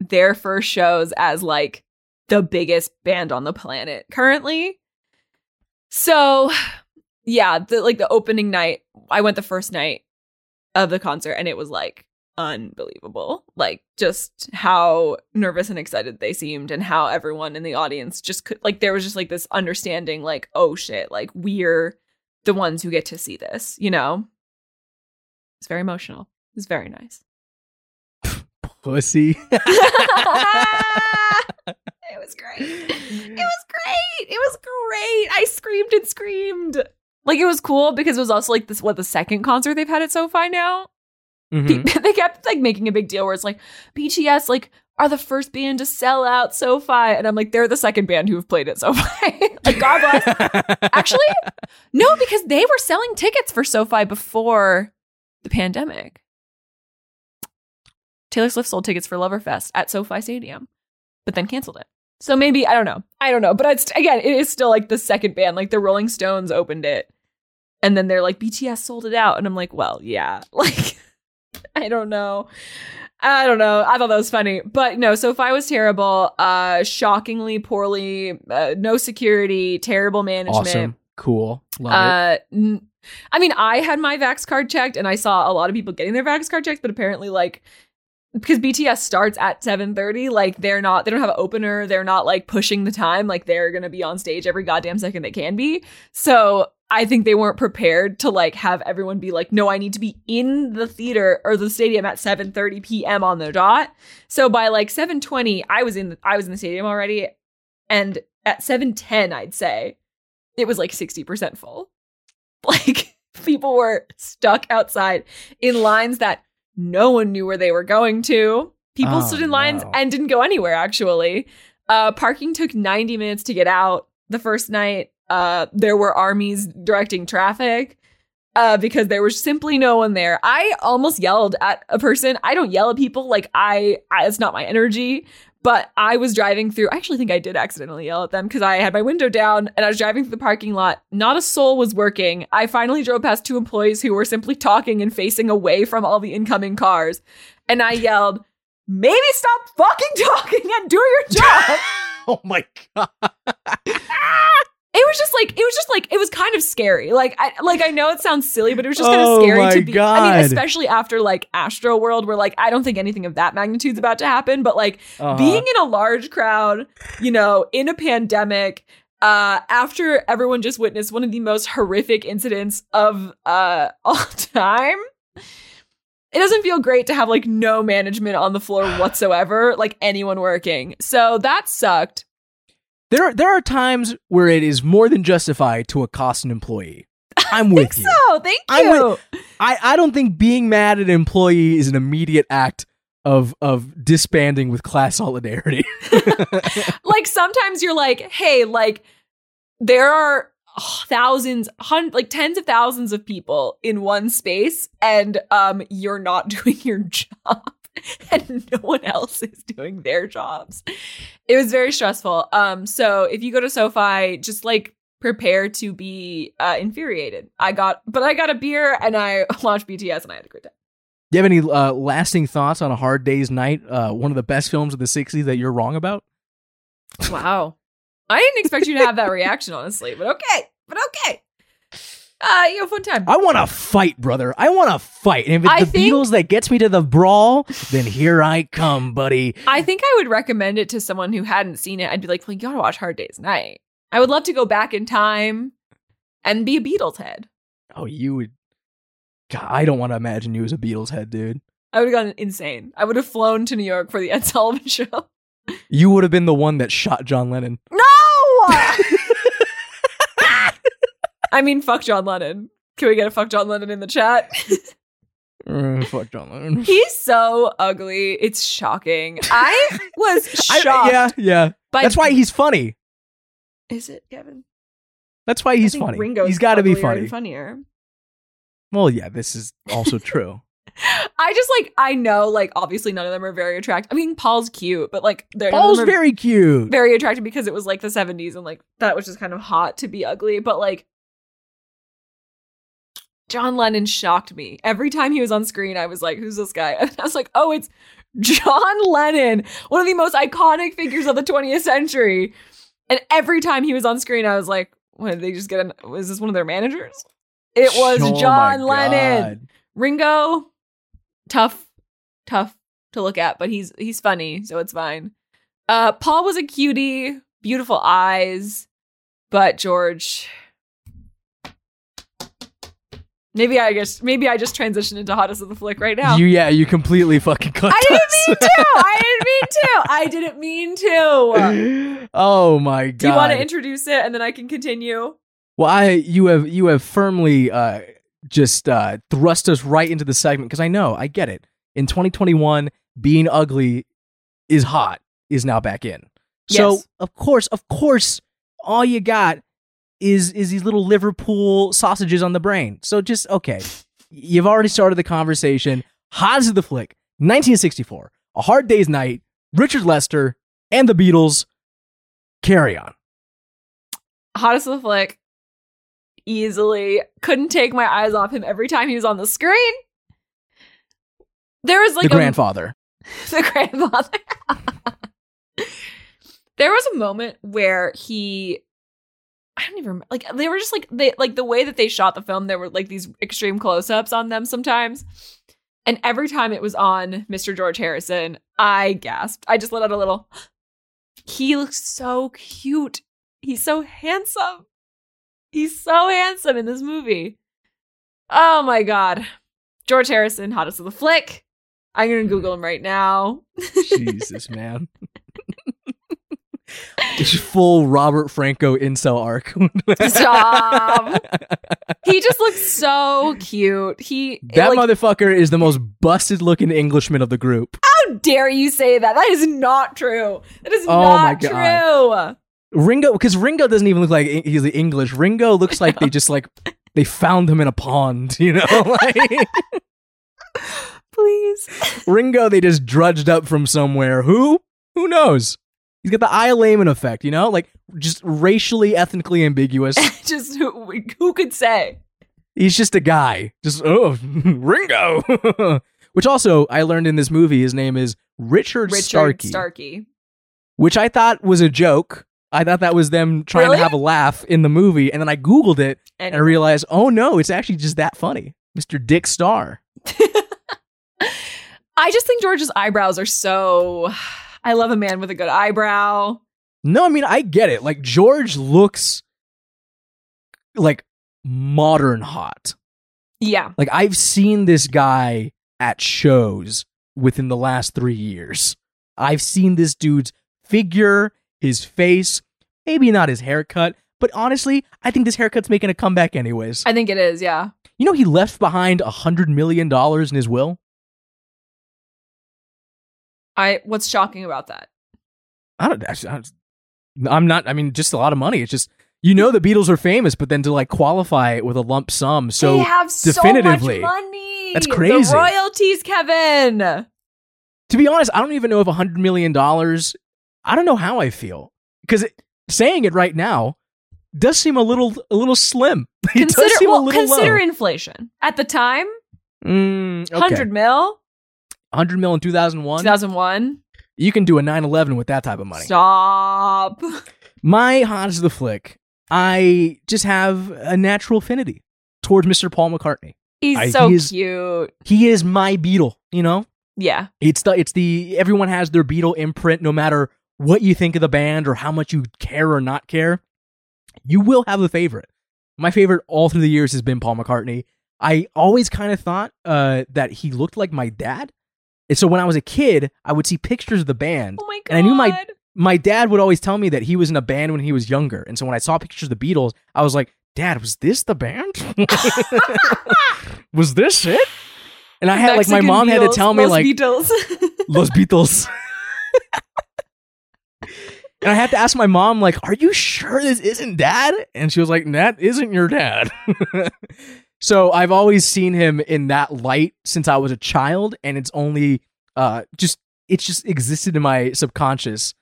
their first shows as like the biggest band on the planet currently. So, yeah, the like the opening night, I went the first night of the concert and it was like unbelievable. Like just how nervous and excited they seemed and how everyone in the audience just could like there was just like this understanding like oh shit, like we're the ones who get to see this, you know? It's very emotional. It's very nice. (laughs) Pussy. (laughs) (laughs) it was great. It was great. It was great. I screamed and screamed. Like it was cool because it was also like this what the second concert they've had at SoFi now. Mhm. Pe- (laughs) they kept like making a big deal where it's like BTS like are the first band to sell out SoFi, and I'm like they're the second band who have played at SoFi. (laughs) like God bless. (laughs) Actually, no, because they were selling tickets for SoFi before the pandemic. Taylor Swift sold tickets for Loverfest at SoFi Stadium, but then canceled it. So maybe I don't know. I don't know, but it's again, it is still like the second band. Like the Rolling Stones opened it, and then they're like BTS sold it out, and I'm like, well, yeah, like (laughs) I don't know. I don't know. I thought that was funny, but no. So SoFi was terrible. Uh, shockingly poorly. Uh, no security. Terrible management. awesome. Cool. Love it. Uh, n- I mean, I had my Vax card checked, and I saw a lot of people getting their Vax card checked, but apparently, like, because BTS starts at seven thirty, like they're not, they don't have an opener. They're not like pushing the time. Like they're gonna be on stage every goddamn second they can be. So I think they weren't prepared to like have everyone be like, no, I need to be in the theater or the stadium at 7:30 p.m. on the dot. So by like 7:20, I was in the, I was in the stadium already, and at 7:10, I'd say it was like 60% full. (laughs) Like people were stuck outside in lines that no one knew where they were going to. People Oh, stood in lines no. and didn't go anywhere actually. Uh parking took 90 minutes to get out the first night. Uh there were armies directing traffic. Uh, because there was simply no one there. I almost yelled at a person. I don't yell at people. Like I, I it's not my energy. But I was driving through. I actually think I did accidentally yell at them because I had my window down and I was driving through the parking lot. Not a soul was working. I finally drove past two employees who were simply talking and facing away from all the incoming cars. And I yelled, maybe stop fucking talking and do your job. (laughs) oh my god. (laughs) it was just like it was just like it was kind of scary. Like I like I know it sounds silly, but it was just kind Oh of scary my to be. I mean, especially after like Astroworld, where like I don't think anything of that magnitude's about to happen. But like Uh-huh. being in a large crowd, you know, in a pandemic, uh, after everyone just witnessed one of the most horrific incidents of uh (laughs) all time. It doesn't feel great to have like no management on the floor whatsoever, like anyone working. So that sucked. There are, there are times where it is more than justified to accost an employee. (laughs) I'm with you. So thank you. with- I, I don't think being mad at an employee is an immediate act of of disbanding with class solidarity. (laughs) like sometimes you're like, hey, like there are thousands, hun- like tens of thousands of people in one space, and um, you're not (laughs) doing your job, (laughs) and no one else is doing their jobs. It was very stressful. Um, so if you go to SoFi, just like prepare to be uh, infuriated. I got, but I got a beer and I (laughs) watched BTS and I had a great time. Do you have any uh, lasting thoughts on a hard day's night? Uh, one of the best films of the '60s that you're wrong about. Wow. I didn't expect you to have that reaction, honestly, but okay. But okay. Uh, you know, fun time. I want to fight, brother. I want to fight. And if it's I the think- Beatles that gets me to the brawl, then here I come, buddy. I think I would recommend it to someone who hadn't seen it. I'd be like, well, you gotta watch Hard Day's Night. I would love to go back in time and be a Beatles head. Oh, you would. God, I don't want to imagine you as a Beatles head, dude. I would have gone insane. I would have flown to New York for the Ed Sullivan (laughs) show. You would have been the one that shot John Lennon. No! (laughs) I mean, fuck John Lennon. Can we get a fuck John Lennon in the chat? Uh, fuck John Lennon. (laughs) He's so ugly. It's shocking. I was (laughs) I- shocked. yeah, yeah. by- That's why he's funny. Is it Kevin? That's why I he's funny. Ringo's he's got to be funny. funnier. Well, yeah, this is also (laughs) true. I just like I know like obviously none of them are very attractive. I mean Paul's cute, but like they're Paul's very cute. very attractive because it was like the 70s and like that was just kind of hot to be ugly, but like John Lennon shocked me. Every time he was on screen, I was like, who's this guy? (laughs) And I was like, oh, it's John Lennon, one of the most iconic figures of the 20th century. And every time he was on screen, I was like, what did they just get? An, was this one of their managers? It was Oh John Lennon. Ringo, tough, tough to look at, but he's he's funny, so it's fine. Uh, Paul was a cutie, beautiful eyes, but George. Maybe I guess maybe I just transitioned into hottest of the flick right now. You, yeah, you completely fucking cut I didn't mean to. I didn't mean to. I didn't mean to. (laughs) oh my god! Do you want to introduce it and then I can continue? well, I you have you have firmly uh, just uh, thrust us right into the segment because I know I get it. In 2021, being ugly is hot is now back in. So Yes. of course, of course, all you got is is these little Liverpool sausages on the brain. So just okay, you've already started the conversation. Hot of the flick, 1964, A Hard Day's Night, Richard Lester, and the Beatles. Carry on. Hottest of the flick. Easily couldn't take my eyes off him every time he was on the screen. There was like the a- grandfather. (laughs) the grandfather. (laughs) there was a moment where he I don't even remember like they were just like they like the way that they shot the film, there were like these extreme close-ups on them sometimes. And every time it was on Mr. George Harrison, I gasped. I just let out a little he looks so cute. He's so handsome. He's so handsome in this movie. Oh my god. George Harrison, hottest of the flick. I'm gonna Google him right now. Jesus, man. (laughs) It's full Robert Franco incel arc. Stop. (laughs) He just looks so cute. He That like, motherfucker is the most busted looking Englishman of the group. how dare you say that? That is not true. That is Oh not my God. true. Ringo, because Ringo doesn't even look like he's English. Ringo looks like they (laughs) just like they found him in a pond, you know? Like (laughs) Please. Ringo, they just drudged up from somewhere. Who? Who knows? He's got the Eye Layman effect, you know? Like just racially, ethnically ambiguous. (laughs) just who who could say? He's just a guy. Just oh, (laughs) Ringo. (laughs) Which also I learned in this movie, his name is Richard, Richard Starkey, Starkey. which I thought was a joke. I thought that was them trying Really? to have a laugh in the movie, and then I googled it And and I realized, oh no, it's actually just that funny, Mr. Dick Star. I just think George's eyebrows are so (sighs) (sighs) (sighs) I love a man with a good eyebrow. No, I mean I get it. Like George looks like modern hot. Yeah. Like I've seen this guy at shows within the last three years. I've seen this dude's figure, his face, maybe not his haircut, but honestly, I think this haircut's making a comeback anyways. I think it is, yeah. You know, he left behind a hundred million dollars in his will. I what's shocking about that? I don't. I, I- I'm not. I mean, just a lot of money. It's just you know the Beatles are famous, but then to like qualify it with a lump sum. So they have definitively, so much money. That's crazy. The royalties, Kevin. to be honest, I don't even know if a hundred million dollars. I don't know how I feel because saying it right now does seem a little a little slim. (laughs) It does Consider seem well, a little consider low. inflation. At the time, Mm, okay. 100 mil, 100 mil in 2001. 2001. You can do a 911 with that type of money. Stop. (laughs) My hottest of the flick, I just have a natural affinity towards Mr. Paul McCartney. He's I- so he is- cute. He is my Beatle, you know? Yeah. It's the it's the everyone has their Beatle imprint no matter what you think of the band or how much you care or not care. You will have a favorite. My favorite all through the years has been Paul McCartney. I always kind of thought uh, that he looked like my dad. And so when I was a kid, I would see pictures of the band Oh my god. And I knew my- my dad would always tell me that he was in a band when he was younger. And so when I saw pictures of the Beatles, I was like, Dad, was this the band? (laughs) was this it? And I had like my Mexican mom had to tell me Los like Beatles. (laughs) Los Beatles. and I had to ask my mom, like, are you sure this isn't dad? And she was like, that isn't your dad. (laughs) so I've always seen him in that light since I was a child, and it's only uh just it's just existed in my subconscious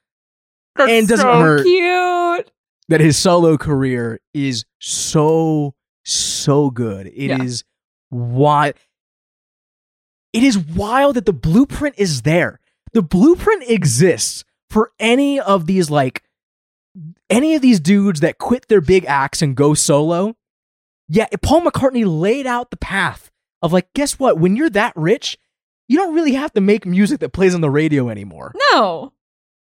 That's And doesn't so hurt. cute. that his solo career is so so good. It is Yeah. wild. It is wild that the blueprint is there. The blueprint exists for any of these like any of these dudes that quit their big acts and go solo. Yeah, Paul McCartney laid out the path of like, guess what? When you're that rich, you don't really have to make music that plays on the radio anymore. No.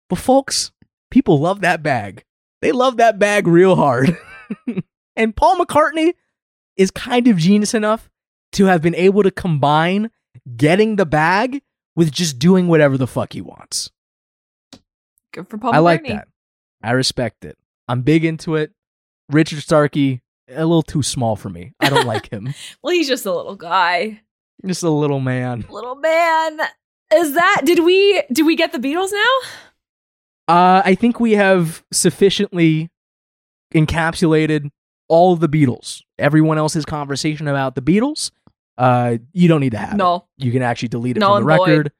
But folks, people love that bag. They love that bag real hard. (laughs) and Paul McCartney is kind of genius enough to have been able to combine getting the bag with just doing whatever the fuck he wants. Good for Paul I like that. I respect it. I'm big into it. Richard Starkey, a little too small for me. I don't like him. (laughs) Well, he's just a little guy. Just a little man. Little man. Is that did we did we get the Beatles now? Uh, I think we have sufficiently encapsulated all of the Beatles. Everyone else's conversation about the Beatles, uh, you don't need to have. it. No. You can actually delete it from the and void. record.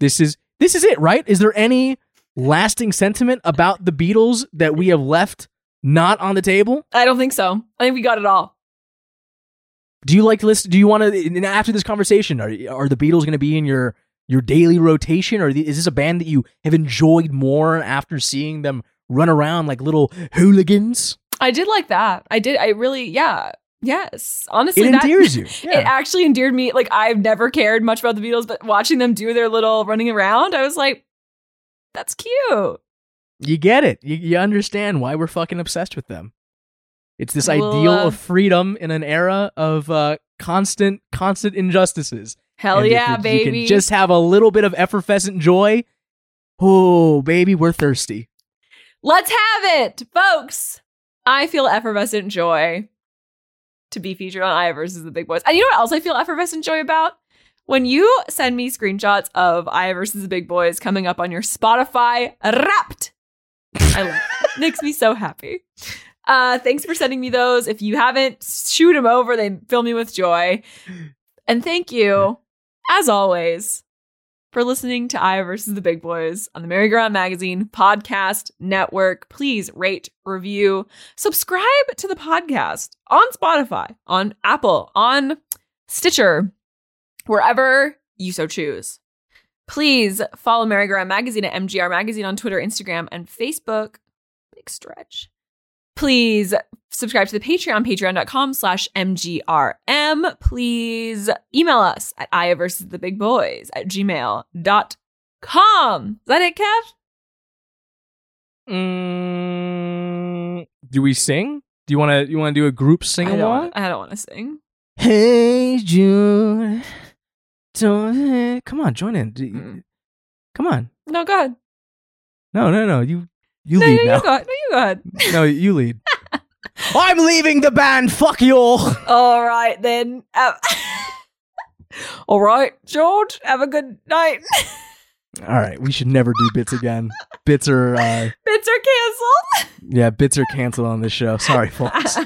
This is this is it, right? Is there any lasting sentiment about the Beatles that we have left not on the table? I don't think so. I think we got it all. Do you like to listen? Do you want to after this conversation? Are are the Beatles going to be in your your daily rotation, or is this a band that you have enjoyed more after seeing them run around like little hooligans? I did like that. I did. I really, yeah. Yes. Honestly, It that, endears you. (laughs) It actually endeared me. Like, I've never cared much about the Beatles, but watching them do their little running around, I was like, that's cute. You get it. You, you understand why we're fucking obsessed with them. It's this Well, ideal uh, of freedom in an era of uh, constant, constant injustices. Hell And yeah, you- You baby. can just have a little bit of effervescent joy. Oh, baby, we're thirsty. Let's have it, folks. I feel effervescent joy to be featured on Aya versus the Big Boys. And you know what else I feel effervescent joy about? When you send me screenshots of Aya versus the Big Boys coming up on your Spotify Wrapped. I love it. Makes me so happy. Uh, thanks for sending me those. If you haven't, shoot them over. They fill me with joy. And thank you, as always, for listening to Aya versus the Big Boys on the Merry-Go-Round Magazine podcast network. Please rate, review, subscribe to the podcast on Spotify, on Apple, on Stitcher, wherever you so choose. Please follow Merry-Go-Round Magazine at MGR Magazine on Twitter, Instagram, and Facebook. Big stretch. Please subscribe to the Patreon, patreon.com slash MGRM. Please email us at Aya versus the big boys at gmail.com. Is that it, Kev? Mm, do we sing? Do you want to? You want to do a group sing I don't, don't want to sing. Hey Jude, don't come on, join in. Mm. Come on, No, go ahead. no, no, no. You you no, lead no, now. you go. No, you go ahead. (laughs) no, you lead. (laughs) I'm leaving the band. Fuck you all. (laughs) All right, then. Uh, all right, George, have a good night. All right, we should never do bits again. Bits are, uh, Bits are canceled. yeah, bits are canceled on this show. Sorry, folks.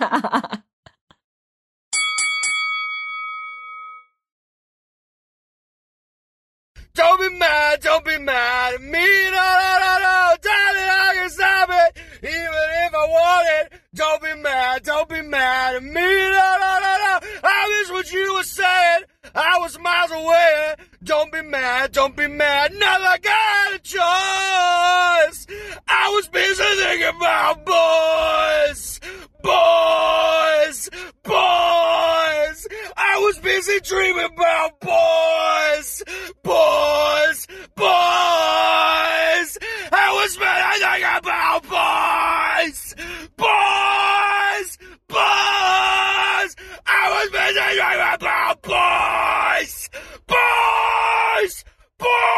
Don't be mad, don't be mad at me. No, no, no, no. Darling, I can stop it. Even if I want it. Don't be mad, don't be mad at me. No, no, no, no. I miss what you were saying. I was miles away. Don't be mad, don't be mad. Like I had a choice. I was busy thinking about boys. Boys. Boys was busy dreaming about boys, boys, boys. I was thinking about boys, boys, boys. I was busy dreaming about boys, boys, boys.